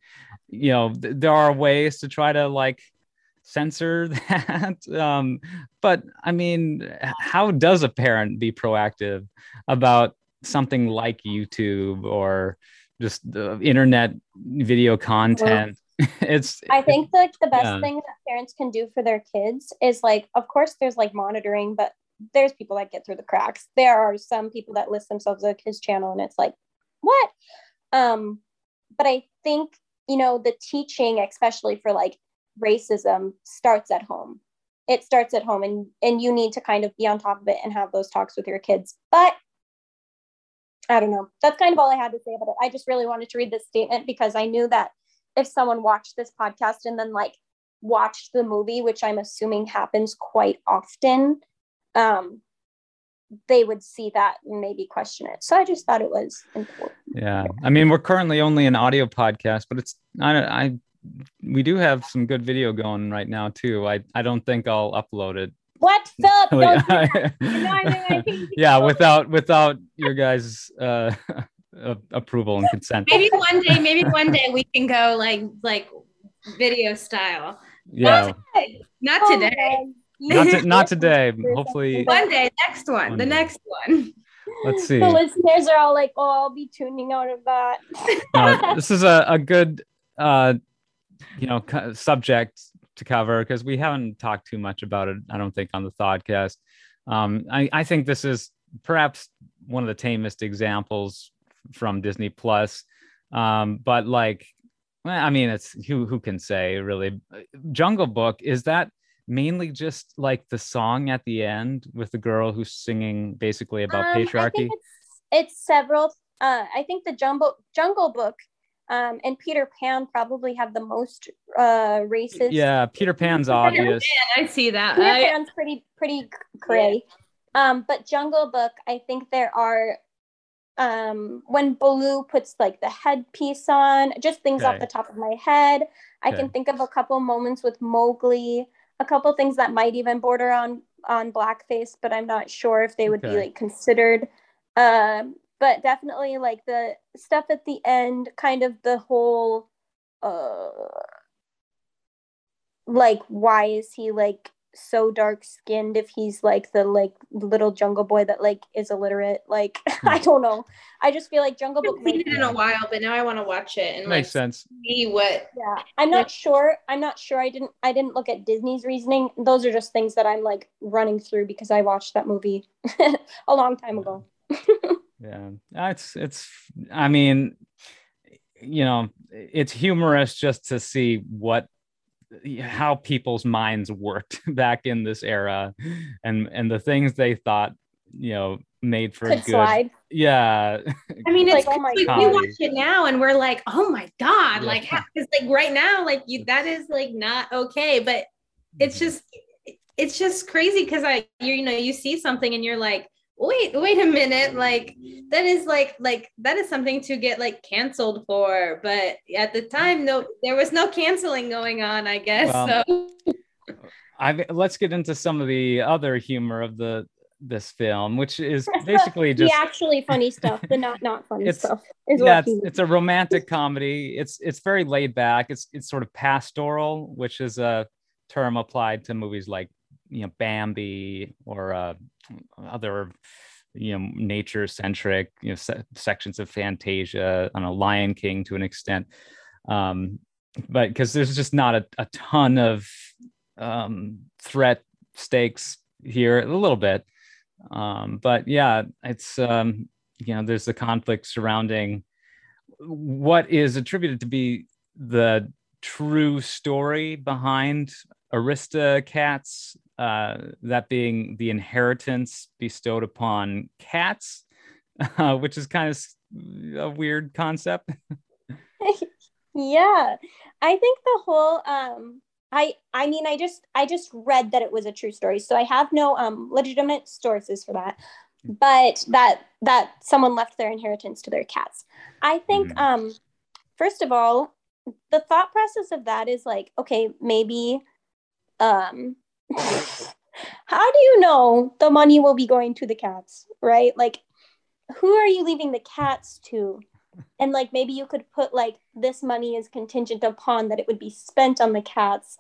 Speaker 1: you know th- there are ways to try to like censor that. Um but i mean how does a parent be proactive about something like youtube or just the internet video content it's
Speaker 2: i think like the best yeah. thing that parents can do for their kids is like of course there's like monitoring but there's people that get through the cracks. There are some people that list themselves like his channel and it's like, what? Um, but I think, you know, the teaching, especially for like racism, starts at home. It starts at home and and you need to kind of be on top of it and have those talks with your kids. But I don't know. That's kind of all I had to say about it. I just really wanted to read this statement because I knew that if someone watched this podcast and then like watched the movie, which I'm assuming happens quite often, um, they would see that and maybe question it. So I just thought it was important.
Speaker 1: Yeah, I mean, we're currently only an audio podcast, but it's I, I we do have some good video going right now too. I I don't think I'll upload it.
Speaker 2: What Philip?
Speaker 1: yeah, without without your guys' uh, approval and consent.
Speaker 3: Maybe one day, maybe one day we can go like like video style.
Speaker 1: Yeah.
Speaker 3: Not today. Not oh, today
Speaker 1: not, to, not today. Hopefully,
Speaker 3: one day. Next one. one the day. next one.
Speaker 1: Let's see.
Speaker 2: The listeners are all like, "Oh, I'll be tuning out of that."
Speaker 1: uh, this is a, a good, uh, you know, subject to cover because we haven't talked too much about it. I don't think on the podcast. Um, I, I think this is perhaps one of the tamest examples from Disney Plus. Um, but like, I mean, it's who who can say really? Jungle Book is that mainly just like the song at the end with the girl who's singing basically about um, patriarchy?
Speaker 2: It's, it's, several. Uh, I think the Jungle Jungle Book um, and Peter Pan probably have the most uh, races.
Speaker 1: Yeah, Peter Pan's obvious.
Speaker 3: Pan, I see that.
Speaker 2: Peter I... Pan's pretty pretty cray. Um, but Jungle Book, I think there are um when Baloo puts like the headpiece on, just things okay. off the top of my head. I okay. can think of a couple moments with Mowgli a couple things that might even border on on blackface, but I'm not sure if they would okay. be like considered. Um, but definitely like the stuff at the end, kind of the whole uh like why is he like so dark skinned if he's like the like little jungle boy that like is illiterate like i don't know. I just feel like jungle book
Speaker 3: seen it in a while but now i want to watch it and
Speaker 1: makes
Speaker 3: like,
Speaker 1: sense.
Speaker 3: see what
Speaker 2: yeah i'm not sure i'm not sure i didn't i didn't look at disney's reasoning. Those are just things that i'm like running through because i watched that movie a long time ago.
Speaker 1: Yeah it's it's i mean you know it's humorous just to see what how people's minds worked back in this era and and the things they thought you know made for Could good slide. yeah
Speaker 3: i mean it's like, oh like we watch it now and we're like oh my god yeah. like it's like right now like you that is like not okay but it's mm-hmm. just it's just crazy because i you you know you see something and you're like wait wait a minute like that is like like that is something to get like canceled for but at the time no there was no canceling going on i guess well, so
Speaker 1: I let's get into some of the other humor of the this film, which is basically just
Speaker 2: the actually funny stuff, the not not funny
Speaker 1: it's,
Speaker 2: stuff.
Speaker 1: yeah, it's, it's, a romantic comedy. It's it's very laid back. It's it's sort of pastoral, which is a term applied to movies like you know Bambi or uh, other you know nature centric you know se- sections of Fantasia on a Lion King to an extent. Um, but because there's just not a, a ton of um, threat stakes here, a little bit. Um, but yeah, it's um, you know there's the conflict surrounding what is attributed to be the true story behind Aristocats, uh, that being the inheritance bestowed upon cats, uh, which is kind of a weird concept.
Speaker 2: yeah, I think the whole um, I I mean I just I just read that it was a true story. So I have no um legitimate sources for that. But that that someone left their inheritance to their cats. I think mm-hmm. um first of all, the thought process of that is like, okay, maybe um how do you know the money will be going to the cats, right? Like who are you leaving the cats to? and like maybe you could put like this money is contingent upon that it would be spent on the cats.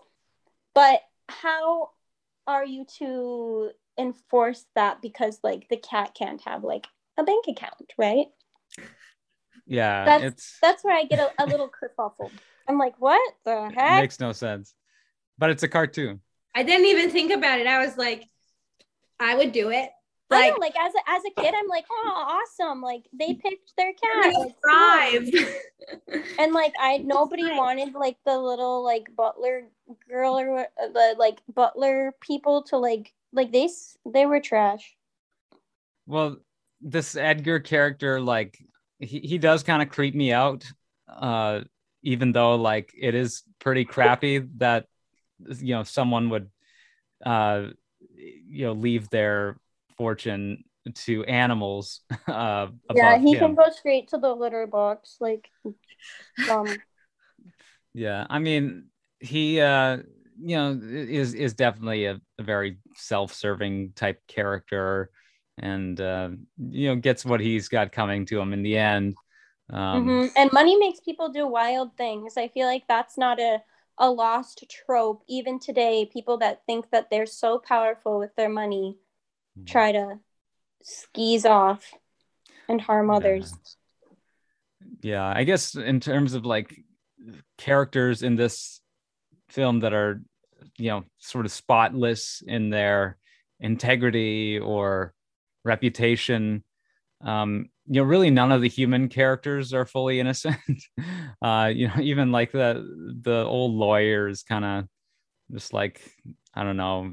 Speaker 2: But how are you to enforce that because like the cat can't have like a bank account right?
Speaker 1: Yeah
Speaker 2: that's
Speaker 1: it's...
Speaker 2: that's where i get a, a little kerfuffled i'm like what the heck?
Speaker 1: it makes no sense. But it's a cartoon
Speaker 3: i didn't even think about it i was like i would do it
Speaker 2: like, I know, like as a, as a kid, I'm like, oh, awesome! Like they picked their cat. Like, thrive. and like I, nobody wanted like the little like butler girl or the like butler people to like like they they were trash.
Speaker 1: Well, this Edgar character, like he, he does kind of creep me out. Uh, even though like it is pretty crappy that you know someone would uh you know leave their fortune to animals. Uh,
Speaker 2: yeah, he him. can go straight to the litter box. Like, um.
Speaker 1: yeah, I mean, he, uh, you know, is is definitely a, a very self-serving type character, and uh, you know, gets what he's got coming to him in the end.
Speaker 2: Um, mm-hmm. And money makes people do wild things. I feel like that's not a a lost trope. Even today, people that think that they're so powerful with their money try to skis off and harm others.
Speaker 1: Yeah, I guess in terms of like characters in this film that are, you know, sort of spotless in their integrity or reputation, um, you know, really none of the human characters are fully innocent. uh, you know, even like the the old lawyer is kind of just like I don't know,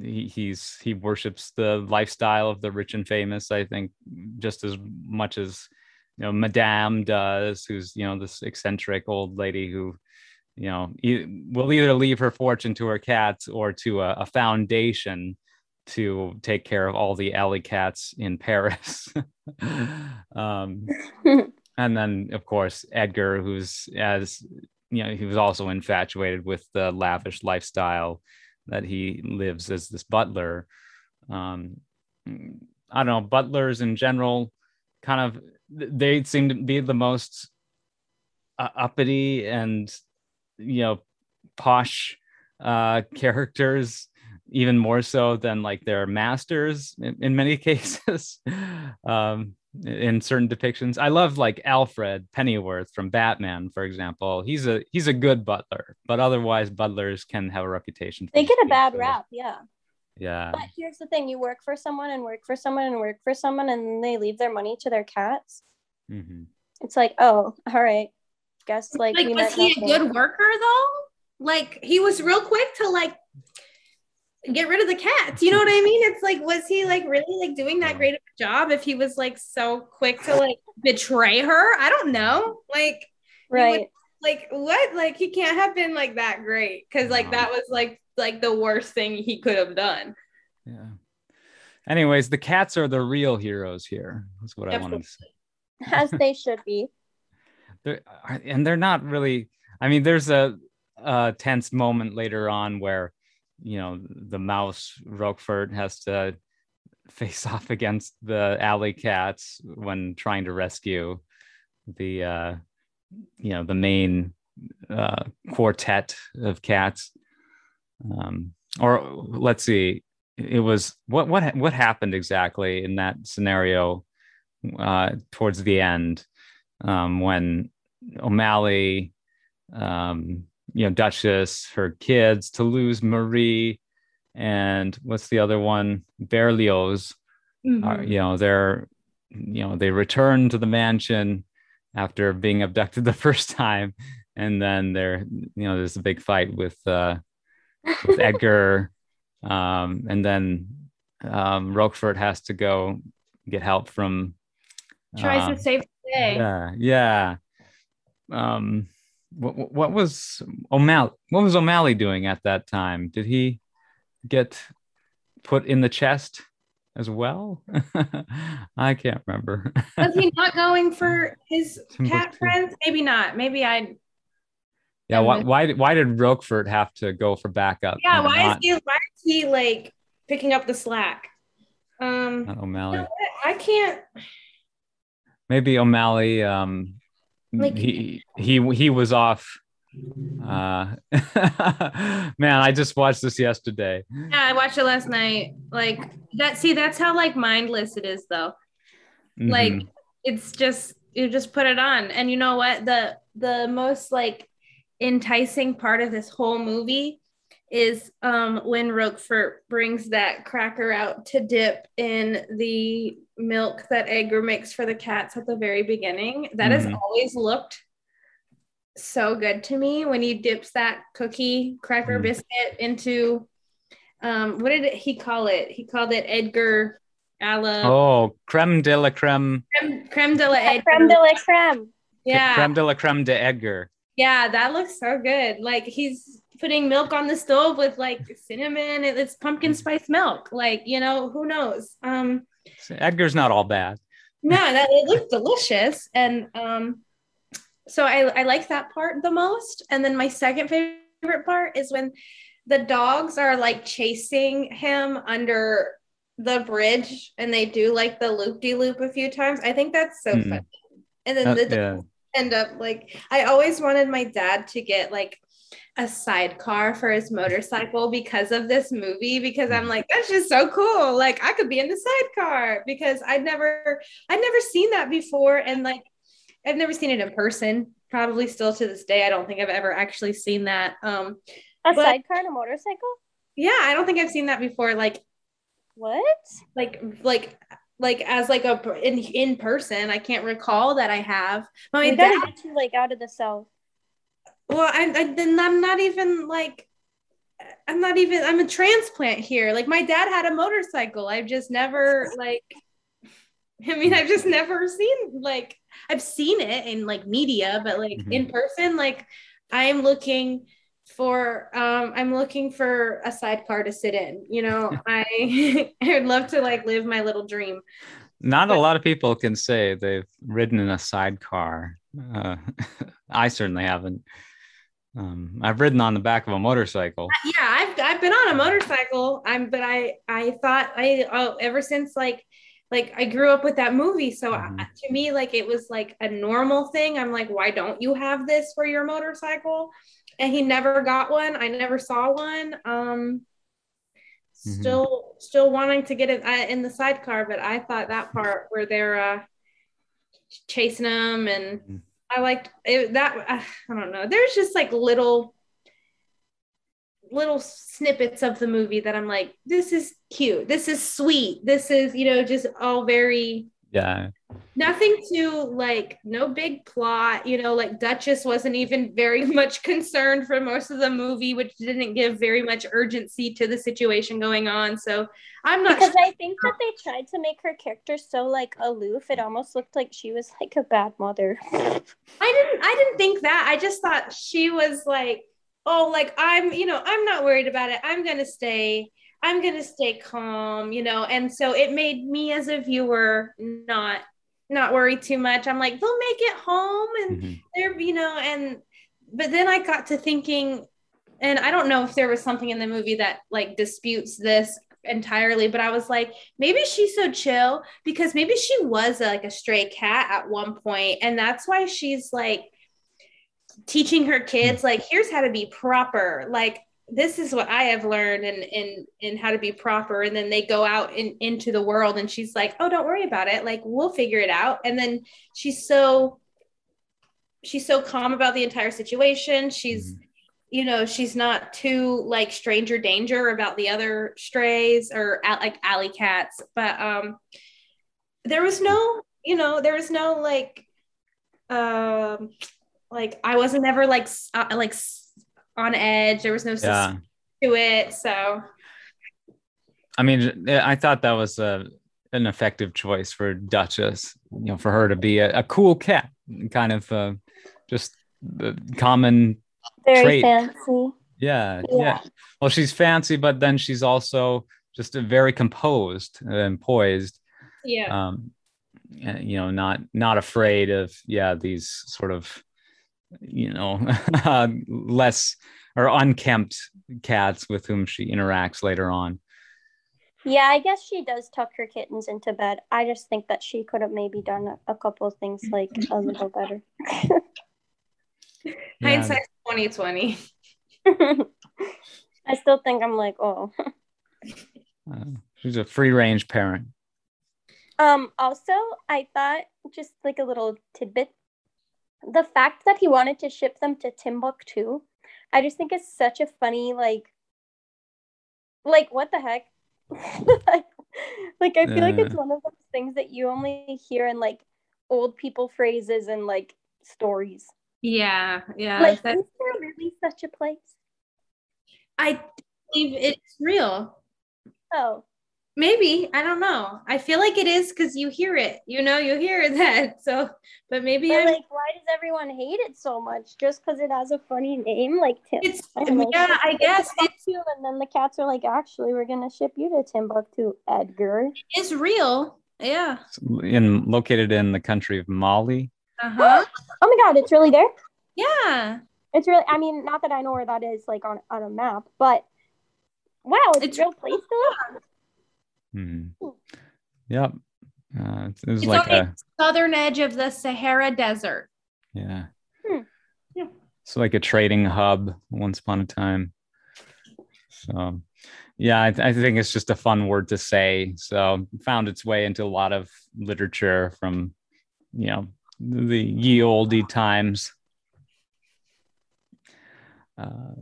Speaker 1: he, he's he worships the lifestyle of the rich and famous i think just as much as you know madame does who's you know this eccentric old lady who you know e- will either leave her fortune to her cats or to a, a foundation to take care of all the alley cats in paris um, and then of course edgar who's as you know he was also infatuated with the lavish lifestyle that he lives as this butler. Um, I don't know, butlers in general kind of they seem to be the most uh, uppity and you know posh uh, characters even more so than like their masters in, in many cases. um, in certain depictions. I love like Alfred Pennyworth from Batman, for example. He's a he's a good butler, but otherwise butlers can have a reputation.
Speaker 2: They get a bad rap, yeah.
Speaker 1: Yeah.
Speaker 2: But here's the thing: you work for someone and work for someone and work for someone, and they leave their money to their cats. Mm-hmm. It's like, oh, all right. Guess like,
Speaker 3: like was he nothing. a good worker though? Like he was real quick to like get rid of the cats. You know what I mean? It's like, was he like really like doing that great of a job if he was like so quick to like betray her? I don't know. Like,
Speaker 2: right. Would,
Speaker 3: like what? Like he can't have been like that great because like that was like like the worst thing he could have done.
Speaker 1: Yeah. Anyways, the cats are the real heroes here. That's what Absolutely. I wanted to say.
Speaker 2: As they should be.
Speaker 1: They're, uh, and they're not really. I mean, there's a, a tense moment later on where you know the mouse Roquefort has to face off against the alley cats when trying to rescue the uh you know the main uh quartet of cats. Um or let's see it was what what what happened exactly in that scenario uh towards the end um when O'Malley um you know Duchess, her kids, Toulouse Marie, and what's the other one? Berlioz. Mm-hmm. Uh, you know, they're you know they return to the mansion after being abducted the first time, and then there you know there's a big fight with uh, with Edgar, um, and then um, Roquefort has to go get help from.
Speaker 3: Tries to um, save the day.
Speaker 1: Yeah, yeah. Um, what, what was O'Malley? What was O'Malley doing at that time? Did he get put in the chest as well? I can't remember.
Speaker 3: was he not going for his cat friends? Maybe not. Maybe I.
Speaker 1: Yeah. Why? Why? Why did Roquefort have to go for backup?
Speaker 3: Yeah. Why not? is he? Why is he like picking up the slack? Um.
Speaker 1: Not O'Malley. You know
Speaker 3: I can't.
Speaker 1: Maybe O'Malley. Um like he he he was off. Uh man i just watched this yesterday.
Speaker 3: Yeah i watched it last night. Like that see that's how like mindless it is though. Mm-hmm. like it's just you just put it on. And you know what? The the most like enticing part of this whole movie is um when Roquefort brings that cracker out to dip in the milk that Edgar makes for the cats at the very beginning. That mm-hmm. has always looked so good to me when he dips that cookie cracker mm. biscuit into um what did he call it? He called it Edgar a la
Speaker 1: Oh, creme de la creme.
Speaker 3: Creme, creme de la Edgar.
Speaker 2: Creme de la creme.
Speaker 3: Yeah.
Speaker 1: Creme de la creme de Edgar.
Speaker 3: Yeah, that looks so good. Like he's putting milk on the stove with like cinnamon it's pumpkin mm. spice milk. Like, you know, who knows? Um
Speaker 1: Edgar's not all bad.
Speaker 3: No, that it looked delicious. And um, so I, I like that part the most. And then my second favorite part is when the dogs are like chasing him under the bridge and they do like the loop de loop a few times. I think that's so mm. funny. And then uh, the yeah. end up like I always wanted my dad to get like a sidecar for his motorcycle because of this movie because I'm like that's just so cool. Like I could be in the sidecar because I'd never I'd never seen that before and like I've never seen it in person probably still to this day. I don't think I've ever actually seen that um
Speaker 2: a but, sidecar on a motorcycle?
Speaker 3: Yeah I don't think I've seen that before like
Speaker 2: what?
Speaker 3: like like like as like a in in person. I can't recall that I have.
Speaker 2: But my dad get you like out of the south
Speaker 3: well I, I then i'm not even like i'm not even i'm a transplant here. Like my dad had a motorcycle. I've just never like i mean i've just never seen like i've seen it in like media but like mm-hmm. in person like i am looking for um i'm looking for a sidecar to sit in. You know i i would love to like live my little dream.
Speaker 1: Not but, a lot of people can say they've ridden in a sidecar uh, i certainly haven't um, I've ridden on the back of a motorcycle.
Speaker 3: Yeah, I've I've been on a motorcycle. I'm, but I I thought I oh, ever since like like I grew up with that movie, so mm-hmm. I, to me like it was like a normal thing. I'm like, why don't you have this for your motorcycle? And he never got one. I never saw one. Um, mm-hmm. still still wanting to get it uh, in the sidecar, but I thought that part where they're uh, chasing them and. Mm-hmm I liked it, that. I don't know. There's just like little, little snippets of the movie that I'm like, this is cute. This is sweet. This is, you know, just all very
Speaker 1: Yeah.
Speaker 3: Nothing to like, no big plot. You know, like Duchess wasn't even very much concerned for most of the movie, which didn't give very much urgency to the situation going on. So I'm not
Speaker 2: because sure. I think that they tried to make her character so like aloof. It almost looked like she was like a bad mother.
Speaker 3: I didn't. I didn't think that. I just thought she was like, oh, like I'm. You know, I'm not worried about it. I'm gonna stay I'm going to stay calm, you know. And so it made me as a viewer not not worry too much. I'm like, they'll make it home and mm-hmm. they're, you know, and but then I got to thinking and I don't know if there was something in the movie that like disputes this entirely, but I was like, maybe she's so chill because maybe she was a, like a stray cat at one point and that's why she's like teaching her kids like here's how to be proper like this is what I have learned and in in how to be proper. And then they go out in, into the world and she's like, oh, don't worry about it. Like we'll figure it out. And then she's so she's so calm about the entire situation. She's, mm-hmm. you know, she's not too like stranger danger about the other strays or like alley cats. But um there was no, you know, there was no like um like I wasn't ever like uh, like on edge. There was no yeah. to it. So,
Speaker 1: I mean, I thought that was a an effective choice for Duchess. You know, for her to be a, a cool cat, kind of uh, just the common
Speaker 2: very trait. fancy.
Speaker 1: Yeah, yeah, yeah. Well, she's fancy, but then she's also just very composed and poised.
Speaker 3: Yeah.
Speaker 1: Um, you know, not not afraid of yeah these sort of you know, uh, less or unkempt cats with whom she interacts later on.
Speaker 2: Yeah, I guess she does tuck her kittens into bed. I just think that she could have maybe done a, a couple of things like a little better.
Speaker 3: Hindsight twenty twenty.
Speaker 2: I still think I'm like, oh.
Speaker 1: uh, she's a free range parent.
Speaker 2: Um. Also, I thought just like a little tidbit the fact that he wanted to ship them to Timbuktu, I just think is such a funny like like what the heck? like I feel like it's one of those things that you only hear in like old people phrases and like stories.
Speaker 3: Yeah, yeah.
Speaker 2: Like, that... is there really such a place?
Speaker 3: I believe it's real.
Speaker 2: Oh,
Speaker 3: Maybe I don't know. I feel like it is because you hear it. You know, you hear that. So, but maybe
Speaker 2: but like, why does everyone hate it so much? Just because it has a funny name, like Tim.
Speaker 3: It's I know, yeah, I guess
Speaker 2: it's you. And then the cats are like, actually, we're gonna ship you to Timbuktu, Edgar.
Speaker 3: It's real. Yeah.
Speaker 1: in located in the country of Mali.
Speaker 3: Uh huh.
Speaker 2: oh my God, it's really there.
Speaker 3: Yeah.
Speaker 2: It's really. I mean, not that I know where that is, like on on a map, but wow, it's, it's a real place to live.
Speaker 1: Mm-hmm. Yep. Uh, it was it's like a
Speaker 3: southern edge of the Sahara Desert.
Speaker 1: Yeah. Hmm. Yeah. It's like a trading hub once upon a time. So, yeah, I, th- I, think it's just a fun word to say. So, found its way into a lot of literature from, you know, the ye olde times. Uh,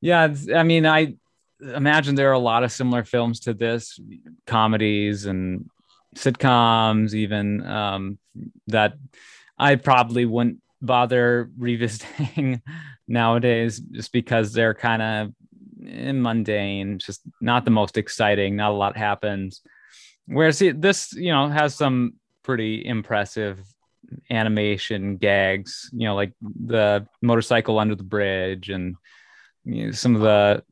Speaker 1: yeah, I mean, I imagine there are a lot of similar films to this, comedies and sitcoms, even um, that I probably wouldn't bother revisiting nowadays, just because they're kind of mundane, just not the most exciting. Not a lot happens. Whereas this, you know, has some pretty impressive animation gags. You know, like the motorcycle under the bridge and you know, some of the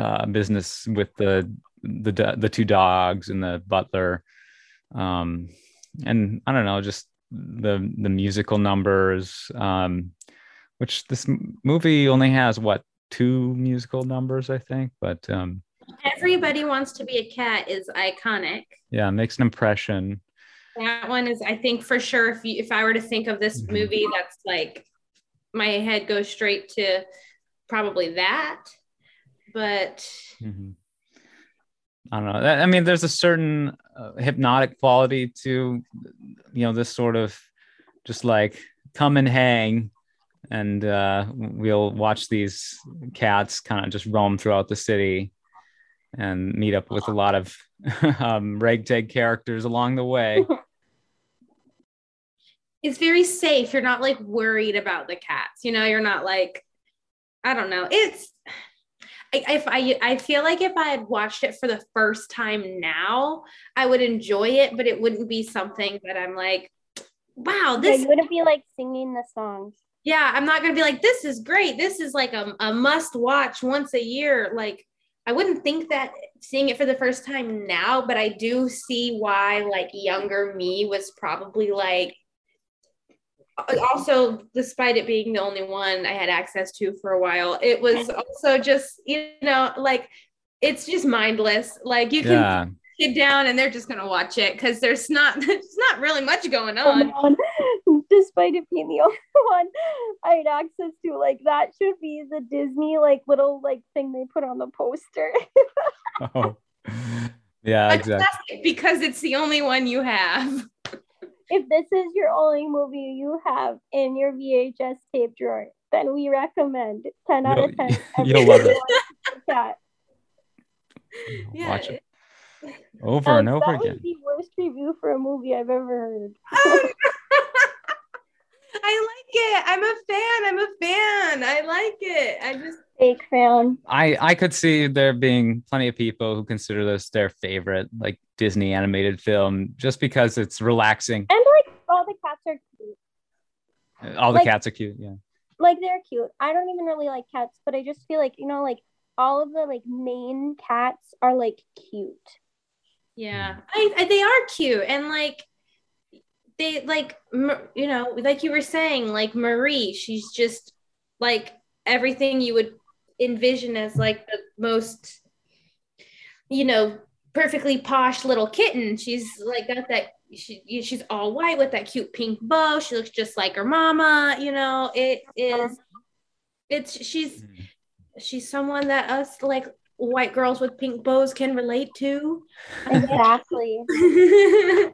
Speaker 1: uh, business with the the the two dogs and the butler, um, and I don't know, just the the musical numbers, um, which this movie only has what two musical numbers, I think, but um,
Speaker 3: everybody wants to be a cat is iconic.
Speaker 1: Yeah, makes an impression.
Speaker 3: That one is, I think, for sure. If you, if I were to think of this mm-hmm. movie, that's like my head goes straight to probably that but mm-hmm.
Speaker 1: I don't know. I mean, there's a certain uh, hypnotic quality to, you know, this sort of just like come and hang, and uh, we'll watch these cats kind of just roam throughout the city and meet up with a lot of um, ragtag characters along the way.
Speaker 3: it's very safe. You're not like worried about the cats. You know, you're not like, I don't know. It's I, if I I feel like if I had watched it for the first time now, I would enjoy it, but it wouldn't be something that I'm like, wow, this
Speaker 2: yeah, wouldn't be like singing the songs.
Speaker 3: Yeah, I'm not gonna be like, this is great. This is like a, a must watch once a year. Like I wouldn't think that seeing it for the first time now, but I do see why like younger me was probably like Uh, also despite it being the only one I had access to for a while, it was also just, you know, like it's just mindless. Like you can yeah. sit down and they're just gonna watch it because there's not there's not really much going on.
Speaker 2: Despite it being the only one I had access to, like that should be the Disney like little like thing they put on the poster.
Speaker 1: oh. Yeah, exactly.
Speaker 3: Because it's the only one you have
Speaker 2: if this is your only movie you have in your VHS tape drawer, then we recommend 10 out of 10. You'll love it.
Speaker 1: Yeah. Watch it over um, and over
Speaker 2: that
Speaker 1: again.
Speaker 2: Was the worst review for a movie I've ever heard.
Speaker 3: I like it. I'm a fan. I'm a fan. I like it. I just
Speaker 2: fake fan.
Speaker 1: I I could see there being plenty of people who consider this their favorite like Disney animated film just because it's relaxing.
Speaker 2: And like all the cats are cute.
Speaker 1: Uh, all the like, cats are cute, yeah.
Speaker 2: Like they're cute. I don't even really like cats, but I just feel like, you know, like all of the like main cats are like cute.
Speaker 3: Yeah. Hmm. I, I they are cute and like they like you know like you were saying like marie she's just like everything you would envision as like the most you know perfectly posh little kitten she's like got that she, she's all white with that cute pink bow she looks just like her mama you know it is it's she's hmm. she's someone that us like white girls with pink bows can relate to.
Speaker 2: Exactly.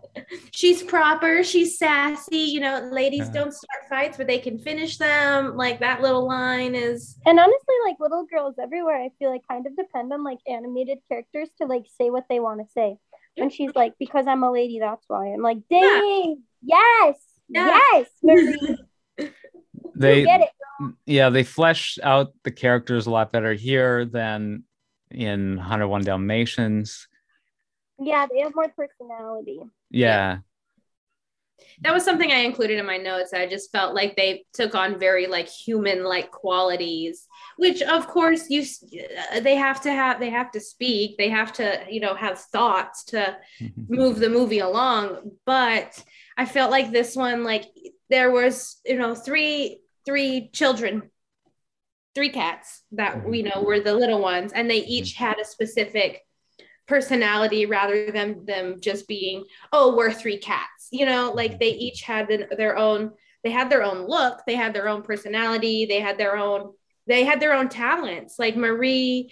Speaker 3: she's proper, she's sassy, you know, ladies don't start fights, but they can finish them. Like that little line is
Speaker 2: And honestly, like little girls everywhere, I feel like kind of depend on like animated characters to like say what they want to say. When she's like, because I'm a lady, that's why. I'm like, dang, yeah. yes, yeah. yes, Marie.
Speaker 1: they yeah they flesh out the characters a lot better here than in 101 Dalmatians.
Speaker 2: Yeah, they have more personality.
Speaker 1: Yeah.
Speaker 3: That was something I included in my notes. I just felt like they took on very like human like qualities, which of course you uh, they have to have they have to speak, they have to, you know, have thoughts to move the movie along, but I felt like this one like there was, you know, three three children three cats that we know were the little ones, and they each mm-hmm. had a specific personality rather than them just being, oh, we're three cats. You know, like they each had their own. They had their own look. They had their own personality. They had their own. They had their own talents. Like Marie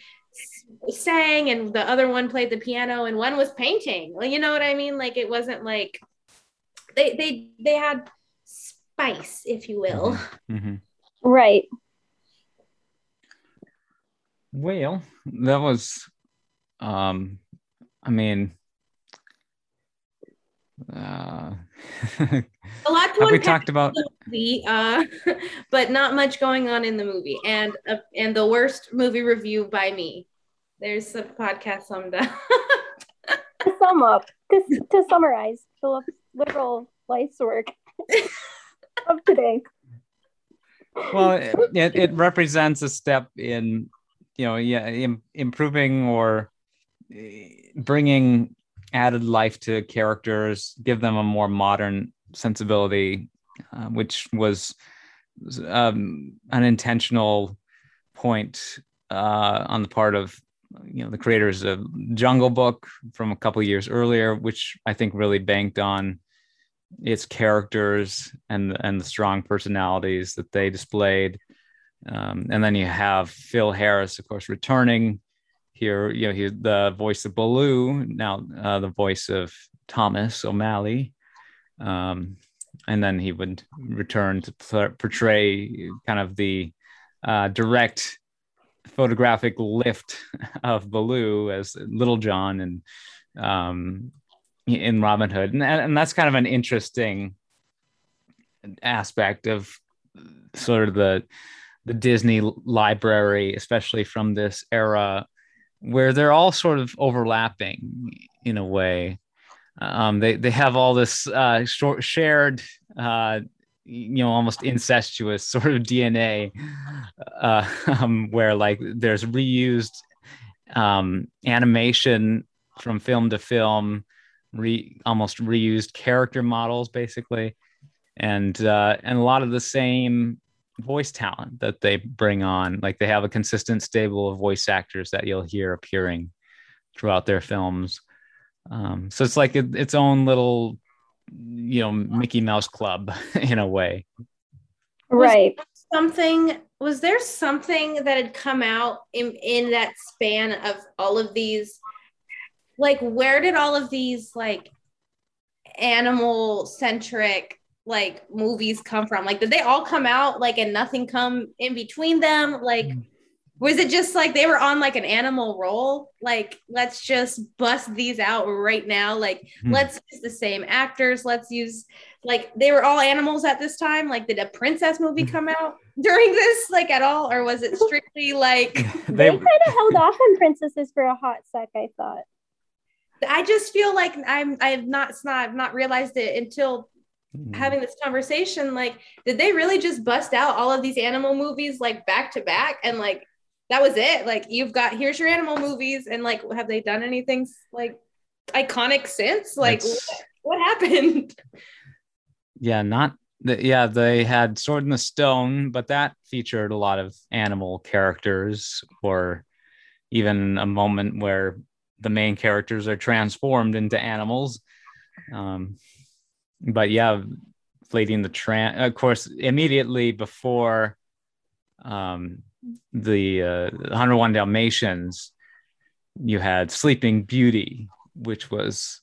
Speaker 3: sang, and the other one played the piano, and one was painting. Well, you know what I mean? Like it wasn't like they they they had spice, if you will.
Speaker 1: Mm-hmm. mm-hmm.
Speaker 2: Right.
Speaker 1: Well, that was, um, I mean, uh,
Speaker 3: a lot to
Speaker 1: we talked about
Speaker 3: movie, uh, but not much going on in the movie, and uh, and the worst movie review by me. There's a podcast summed up.
Speaker 2: to sum up, to, to summarize Philip's liberal life's work of today.
Speaker 1: Well, it, it, it represents a step in you know yeah Im- improving or eh, bringing added life to characters give them a more modern sensibility uh, which was um, an intentional point uh, on the part of you know the creators of jungle book from a couple years earlier which i think really banked on its characters and and the strong personalities that they displayed um, and then you have Phil Harris, of course, returning here. You know, he's the voice of Baloo, now uh, the voice of Thomas O'Malley. Um, and then he would return to portray kind of the uh, direct photographic lift of Baloo as Little John and um, in Robin Hood. And, and that's kind of an interesting aspect of sort of the the Disney library, especially from this era, where they're all sort of overlapping in a way. Um, they they have all this uh, short, shared, uh, you know, almost incestuous sort of DNA, uh, um, where like there's reused um, animation from film to film, re almost reused character models basically, and uh, and a lot of the same voice talent that they bring on. Like they have a consistent stable of voice actors that you'll hear appearing throughout their films. Um, so it's like it, its own little, you know, Mickey Mouse club in a way.
Speaker 2: Right.
Speaker 3: Was something was there something that had come out in in that span of all of these like where did all of these like animal centric like movies come from? Like, did they all come out like and nothing come in between them? Like, mm. was it just like they were on like an animal roll? Like, let's just bust these out right now. Like, mm. let's use the same actors. Let's use like they were all animals at this time. Like, did a princess movie mm. come out during this like at all, or was it strictly like
Speaker 2: they, they kind of held off on princesses for a hot sec? I thought.
Speaker 3: I just feel like I'm I've not I've not realized it until mm. having this conversation like did they really just bust out all of these animal movies like back to back? And like that was it. Like you've got here's your animal movies and like have they done anything like iconic since? Like what, what, happened?
Speaker 1: Yeah not yeah they had sword in the stone but that featured a lot of animal characters or even a moment where the main characters are transformed into animals. Um, but yeah, Lady and the Tramp. Of course, immediately before um, the uh, 101 Dalmatians, you had Sleeping Beauty, which was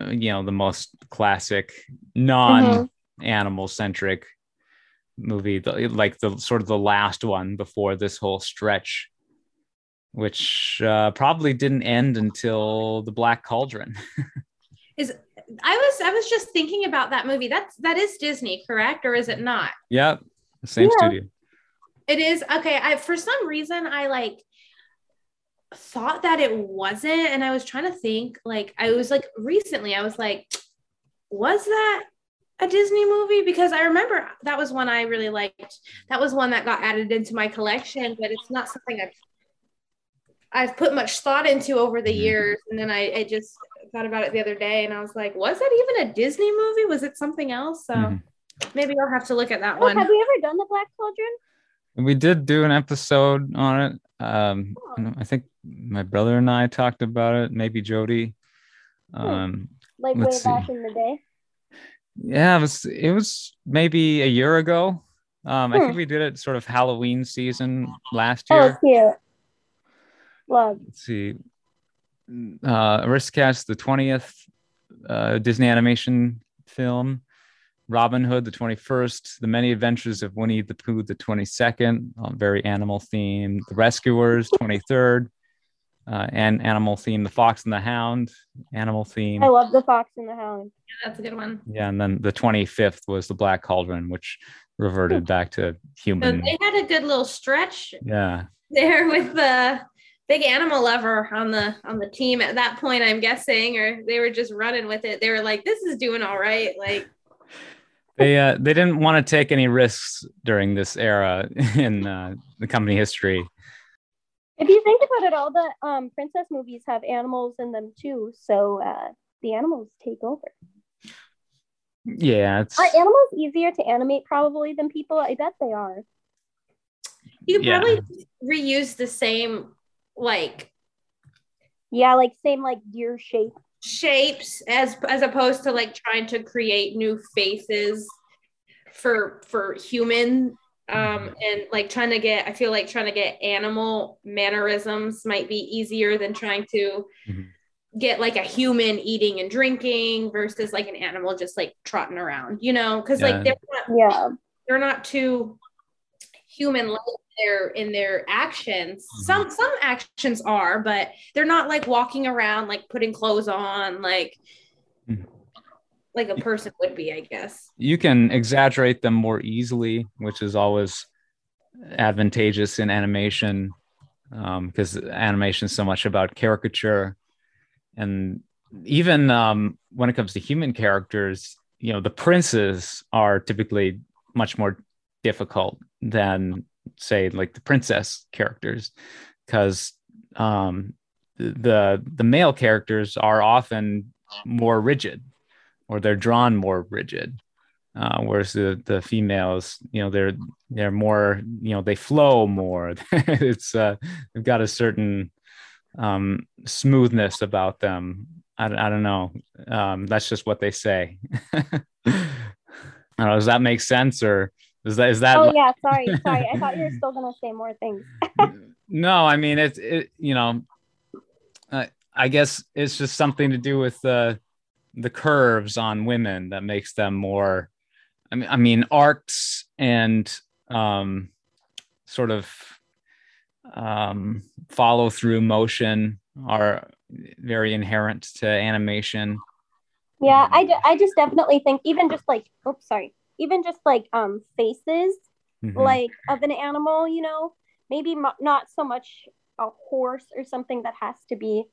Speaker 1: uh, you know the most classic non-animal centric movie, the, like the sort of the last one before this whole stretch, which uh, probably didn't end until the Black Cauldron.
Speaker 3: Is I was I was just thinking about that movie. That's that is Disney, correct, or is it not?
Speaker 1: Yeah, same yeah. studio.
Speaker 3: It is okay. I for some reason I like thought that it wasn't, and I was trying to think. Like I was like recently, I was like, was that a Disney movie? Because I remember that was one I really liked. That was one that got added into my collection, but it's not something I've I've put much thought into over the mm-hmm. years. And then I, I just thought about it the other day and I was like, was that even a Disney movie? Was it something else? So mm-hmm. maybe I'll have to look at that oh, one.
Speaker 2: Have we ever done the Black Cauldron?
Speaker 1: We did do an episode on it. Um, oh. I think my brother and I talked about it. Maybe Jody.
Speaker 2: Hmm. Um, like way see. back in the day.
Speaker 1: Yeah, it was. It was maybe a year ago. Um, hmm. I think hmm. we did it sort of Halloween season last oh, year.
Speaker 2: Oh, cute. Love.
Speaker 1: Let's see uh, Aristocats, the 20th uh, Disney animation film, Robin Hood, the 21st, The Many Adventures of Winnie the Pooh, the 22nd, uh, very animal themed, The Rescuers, 23rd, uh, and animal theme, The Fox and the Hound, animal theme.
Speaker 2: I love The Fox and the Hound.
Speaker 3: Yeah, that's a good one.
Speaker 1: Yeah, and then the 25th was The Black Cauldron, which reverted back to human.
Speaker 3: So they had a good little stretch.
Speaker 1: Yeah.
Speaker 3: There with the big animal lover on the on the team at that point i'm guessing or they were just running with it. They were like this is doing all right. Like
Speaker 1: they uh they didn't want to take any risks during this era in uh, the company history.
Speaker 2: If you think about it all the um princess movies have animals in them too so uh the animals take over.
Speaker 1: Yeah
Speaker 2: it's... are animals easier to animate probably than people? I bet they are.
Speaker 3: You yeah. probably reuse the same like
Speaker 2: yeah like same like deer shape
Speaker 3: shapes as as opposed to like trying to create new faces for for human um and like trying to get i feel like trying to get animal mannerisms might be easier than trying to mm-hmm. get like a human eating and drinking versus like an animal just like trotting around you know because yeah. like they're not
Speaker 2: yeah
Speaker 3: they're not too human like their in their actions mm-hmm. some some actions are but they're not like walking around like putting clothes on like
Speaker 1: mm-hmm.
Speaker 3: like a person would be, I guess.
Speaker 1: You can exaggerate them more easily, which is always advantageous in animation because um, animation is so much about caricature and even um, when it comes to human characters you know the princes are typically much more difficult than say like the princess characters because um, the the male characters are often more rigid or they're drawn more rigid uh, whereas the the females you know they're they're more you know they flow more. It's uh, they've got a certain um, smoothness about them. I, I don't know. Um, that's just what they say. Know, does that make sense or is that is that
Speaker 2: oh yeah. Sorry sorry. I thought you were still gonna say more things.
Speaker 1: No i mean it's it you know uh, i guess it's just something to do with the the curves on women that makes them more I mean, I mean arcs and um, sort of um, follow through motion are very inherent to animation.
Speaker 2: Yeah, I, I just definitely think even just like oops sorry even just like um faces mm-hmm. like of an animal you know maybe mo- not so much a horse or something that has to be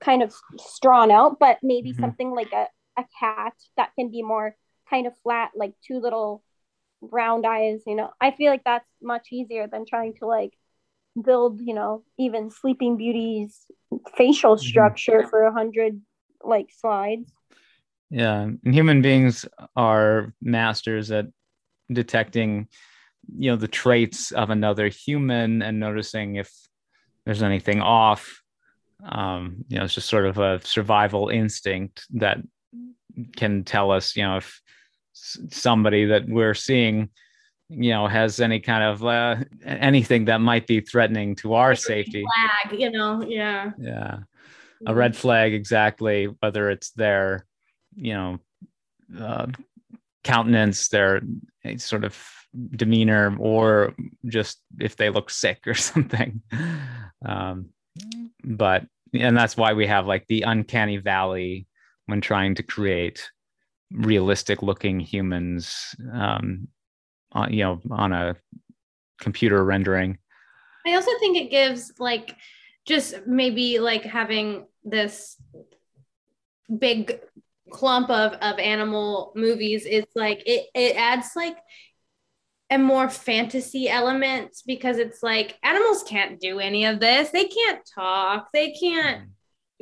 Speaker 2: kind of strawn out but maybe mm-hmm. something like a, a cat that can be more kind of flat, like two little round eyes, you know. I feel like that's much easier than trying to like build, you know, even Sleeping Beauty's facial mm-hmm. structure mm-hmm. for a hundred like slides.
Speaker 1: Yeah, and human beings are masters at detecting, you know, the traits of another human and noticing if there's anything off. Um, you know, it's just sort of a survival instinct that can tell us, you know, if somebody that we're seeing you know has any kind of uh, anything that might be threatening to our safety.
Speaker 3: flag you know yeah.
Speaker 1: Yeah. A red flag exactly whether it's their you know uh, countenance their sort of demeanor or just if they look sick or something. Um, but and that's why we have like the uncanny valley when trying to create realistic looking humans um, on, you know on a computer rendering.
Speaker 3: I also think it gives like just maybe like having this big clump of of animal movies is like it it adds like a more fantasy element because it's like animals can't do any of this. They can't talk. They can't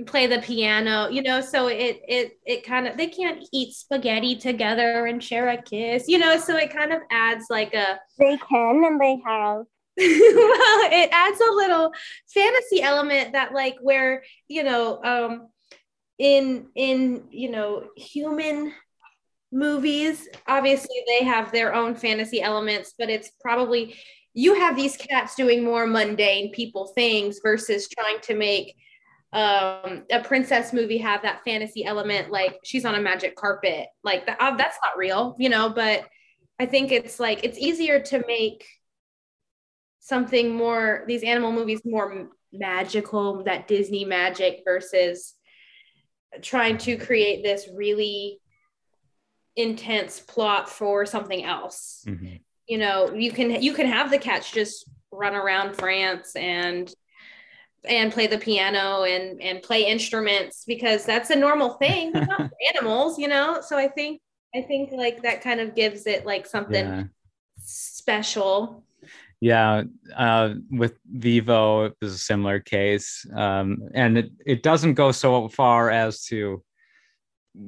Speaker 3: play the piano you know? So it it it kind of they can't eat spaghetti together and share a kiss you know? So it kind of adds like a
Speaker 2: they can and they have. Well
Speaker 3: it adds a little fantasy element that like where you know um in in you know human movies obviously they have their own fantasy elements but it's probably you have these cats doing more mundane people things versus trying to make um a princess movie have that fantasy element like she's on a magic carpet. Like uh, that's not real you know but i think it's like it's easier to make something more these animal movies more magical that disney magic versus trying to create this really intense plot for something else mm-hmm. you know you can you can have the cats just run around france and and play the piano and and play instruments because that's a normal thing not animals you know so i think i think like that kind of gives it like something yeah. special
Speaker 1: yeah uh, with vivo it was a similar case um, and it, it doesn't go so far as to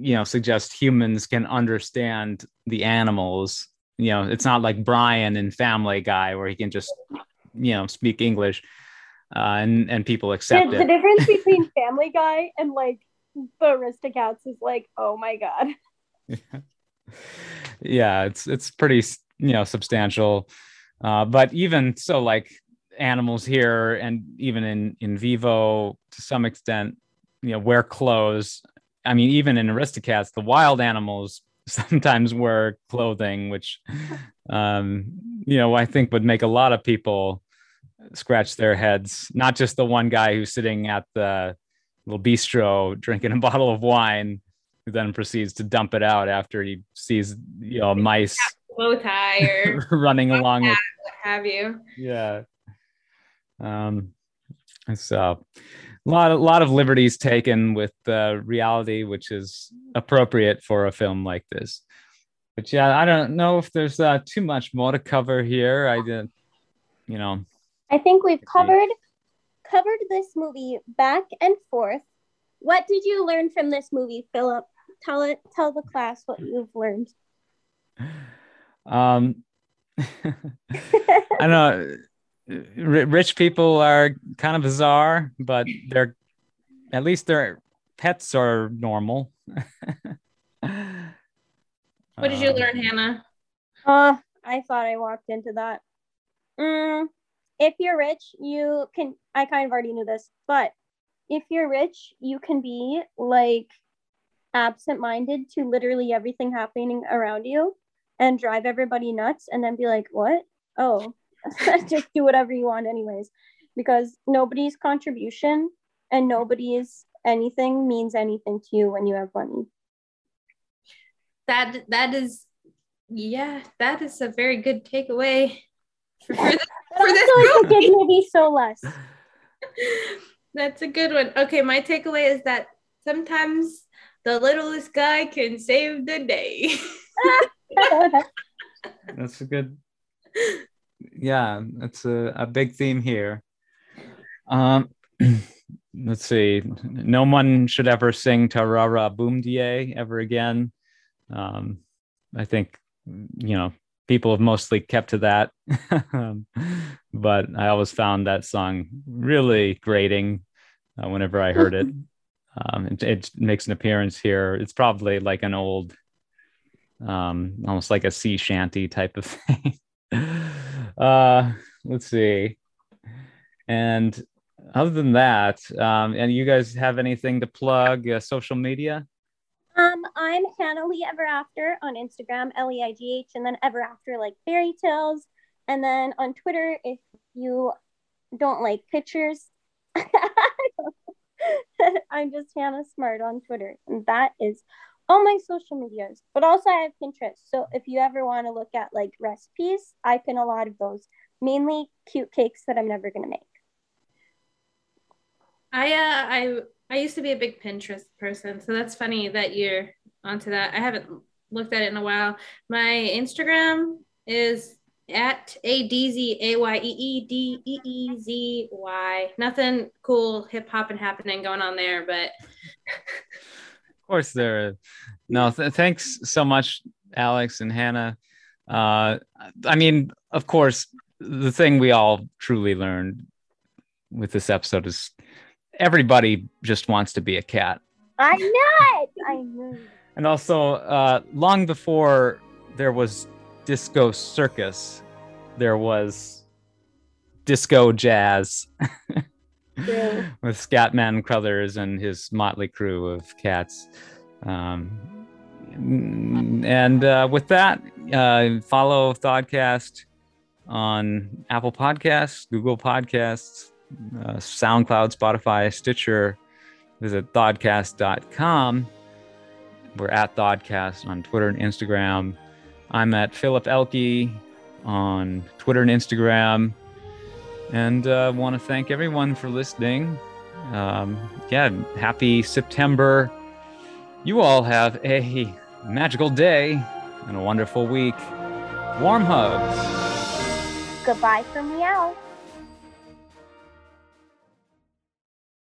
Speaker 1: you know suggest humans can understand the animals you know it's not like brian in family guy where he can just you know speak english uh, and and people accept
Speaker 2: the,
Speaker 1: it.
Speaker 2: The difference between Family Guy and like the Aristocats is like, oh my god.
Speaker 1: Yeah, yeah it's it's pretty you know substantial, uh, but even so, like animals here and even in in vivo to some extent, you know, wear clothes. I mean, even in Aristocats, the wild animals sometimes wear clothing, which um, you know I think would make a lot of people scratch their heads. Not just the one guy who's sitting at the little bistro drinking a bottle of wine, who then proceeds to dump it out after he sees you know mice
Speaker 3: bow tie or
Speaker 1: running along with
Speaker 3: what have you.
Speaker 1: Yeah. Um, so a lot, a lot of liberties taken with uh, reality, which is appropriate for a film like this. But yeah, I don't know if there's uh, too much more to cover here. I did, you know.
Speaker 2: I think we've covered covered this movie back and forth. What did you learn from this movie, Philip? Tell it. Tell the class what you've learned.
Speaker 1: Um, I don't know rich people are kind of bizarre, but they're at least their pets are normal.
Speaker 3: what did you um, learn, Hannah?
Speaker 2: Uh, I thought I walked into that. Mm, if you're rich, you can. I kind of already knew this, but if you're rich, you can be like absent-minded to literally everything happening around you and drive everybody nuts, and then be like, "What? Oh, just do whatever you want anyways. Because nobody's contribution and nobody's anything means anything to you when you have money.
Speaker 3: That that is yeah that is a very good takeaway for, for, this, for this
Speaker 2: movie. maybe so less.
Speaker 3: That's a good one. Okay my takeaway is that sometimes the littlest guy can save the day
Speaker 1: that's a good yeah, that's a, a big theme here. Um, let's see. No one should ever sing Ta-ra-ra Boom-de-ay ever again. Um, I think, you know, people have mostly kept to that. but I always found that song really grating uh, whenever I heard it. Um, it. It makes an appearance here. It's probably like an old, um, almost like a sea shanty type of thing. uh, let's see. And other than that, um, and you guys have anything to plug? Uh, social media?
Speaker 2: Um, I'm Hannah Leigh Ever After on Instagram, L E I G H, and then Ever After like fairy tales. And then on Twitter, if you don't like pictures, I'm just Hannah Smart on Twitter, and that is all my social medias, but also I have Pinterest. So if you ever want to look at like recipes, I pin a lot of those, mainly cute cakes that I'm never gonna make.
Speaker 3: I uh I I used to be a big Pinterest person, so that's funny that you're onto that. I haven't looked at it in a while. My Instagram is at a d z a y e e d e e z y. Nothing cool hip hop and happening going on there, but
Speaker 1: course there no th- thanks so much alex and hannah. Uh i mean of course the thing we all truly learned with this episode is everybody just wants to be a cat.
Speaker 2: I know it! I know
Speaker 1: and also uh long before there was disco circus there was disco jazz with Scatman Crothers and his motley crew of cats. Um, and uh, with that, uh, follow Thodcast on Apple Podcasts, Google Podcasts, uh, SoundCloud, Spotify, Stitcher. Visit Thodcast.com. We're at Thodcast on Twitter and Instagram. I'm at Philip Elke on Twitter and Instagram and uh, want to thank everyone for listening. Um, yeah, happy September. You all have a magical day and a wonderful week. Warm hugs.
Speaker 2: Goodbye from Meow.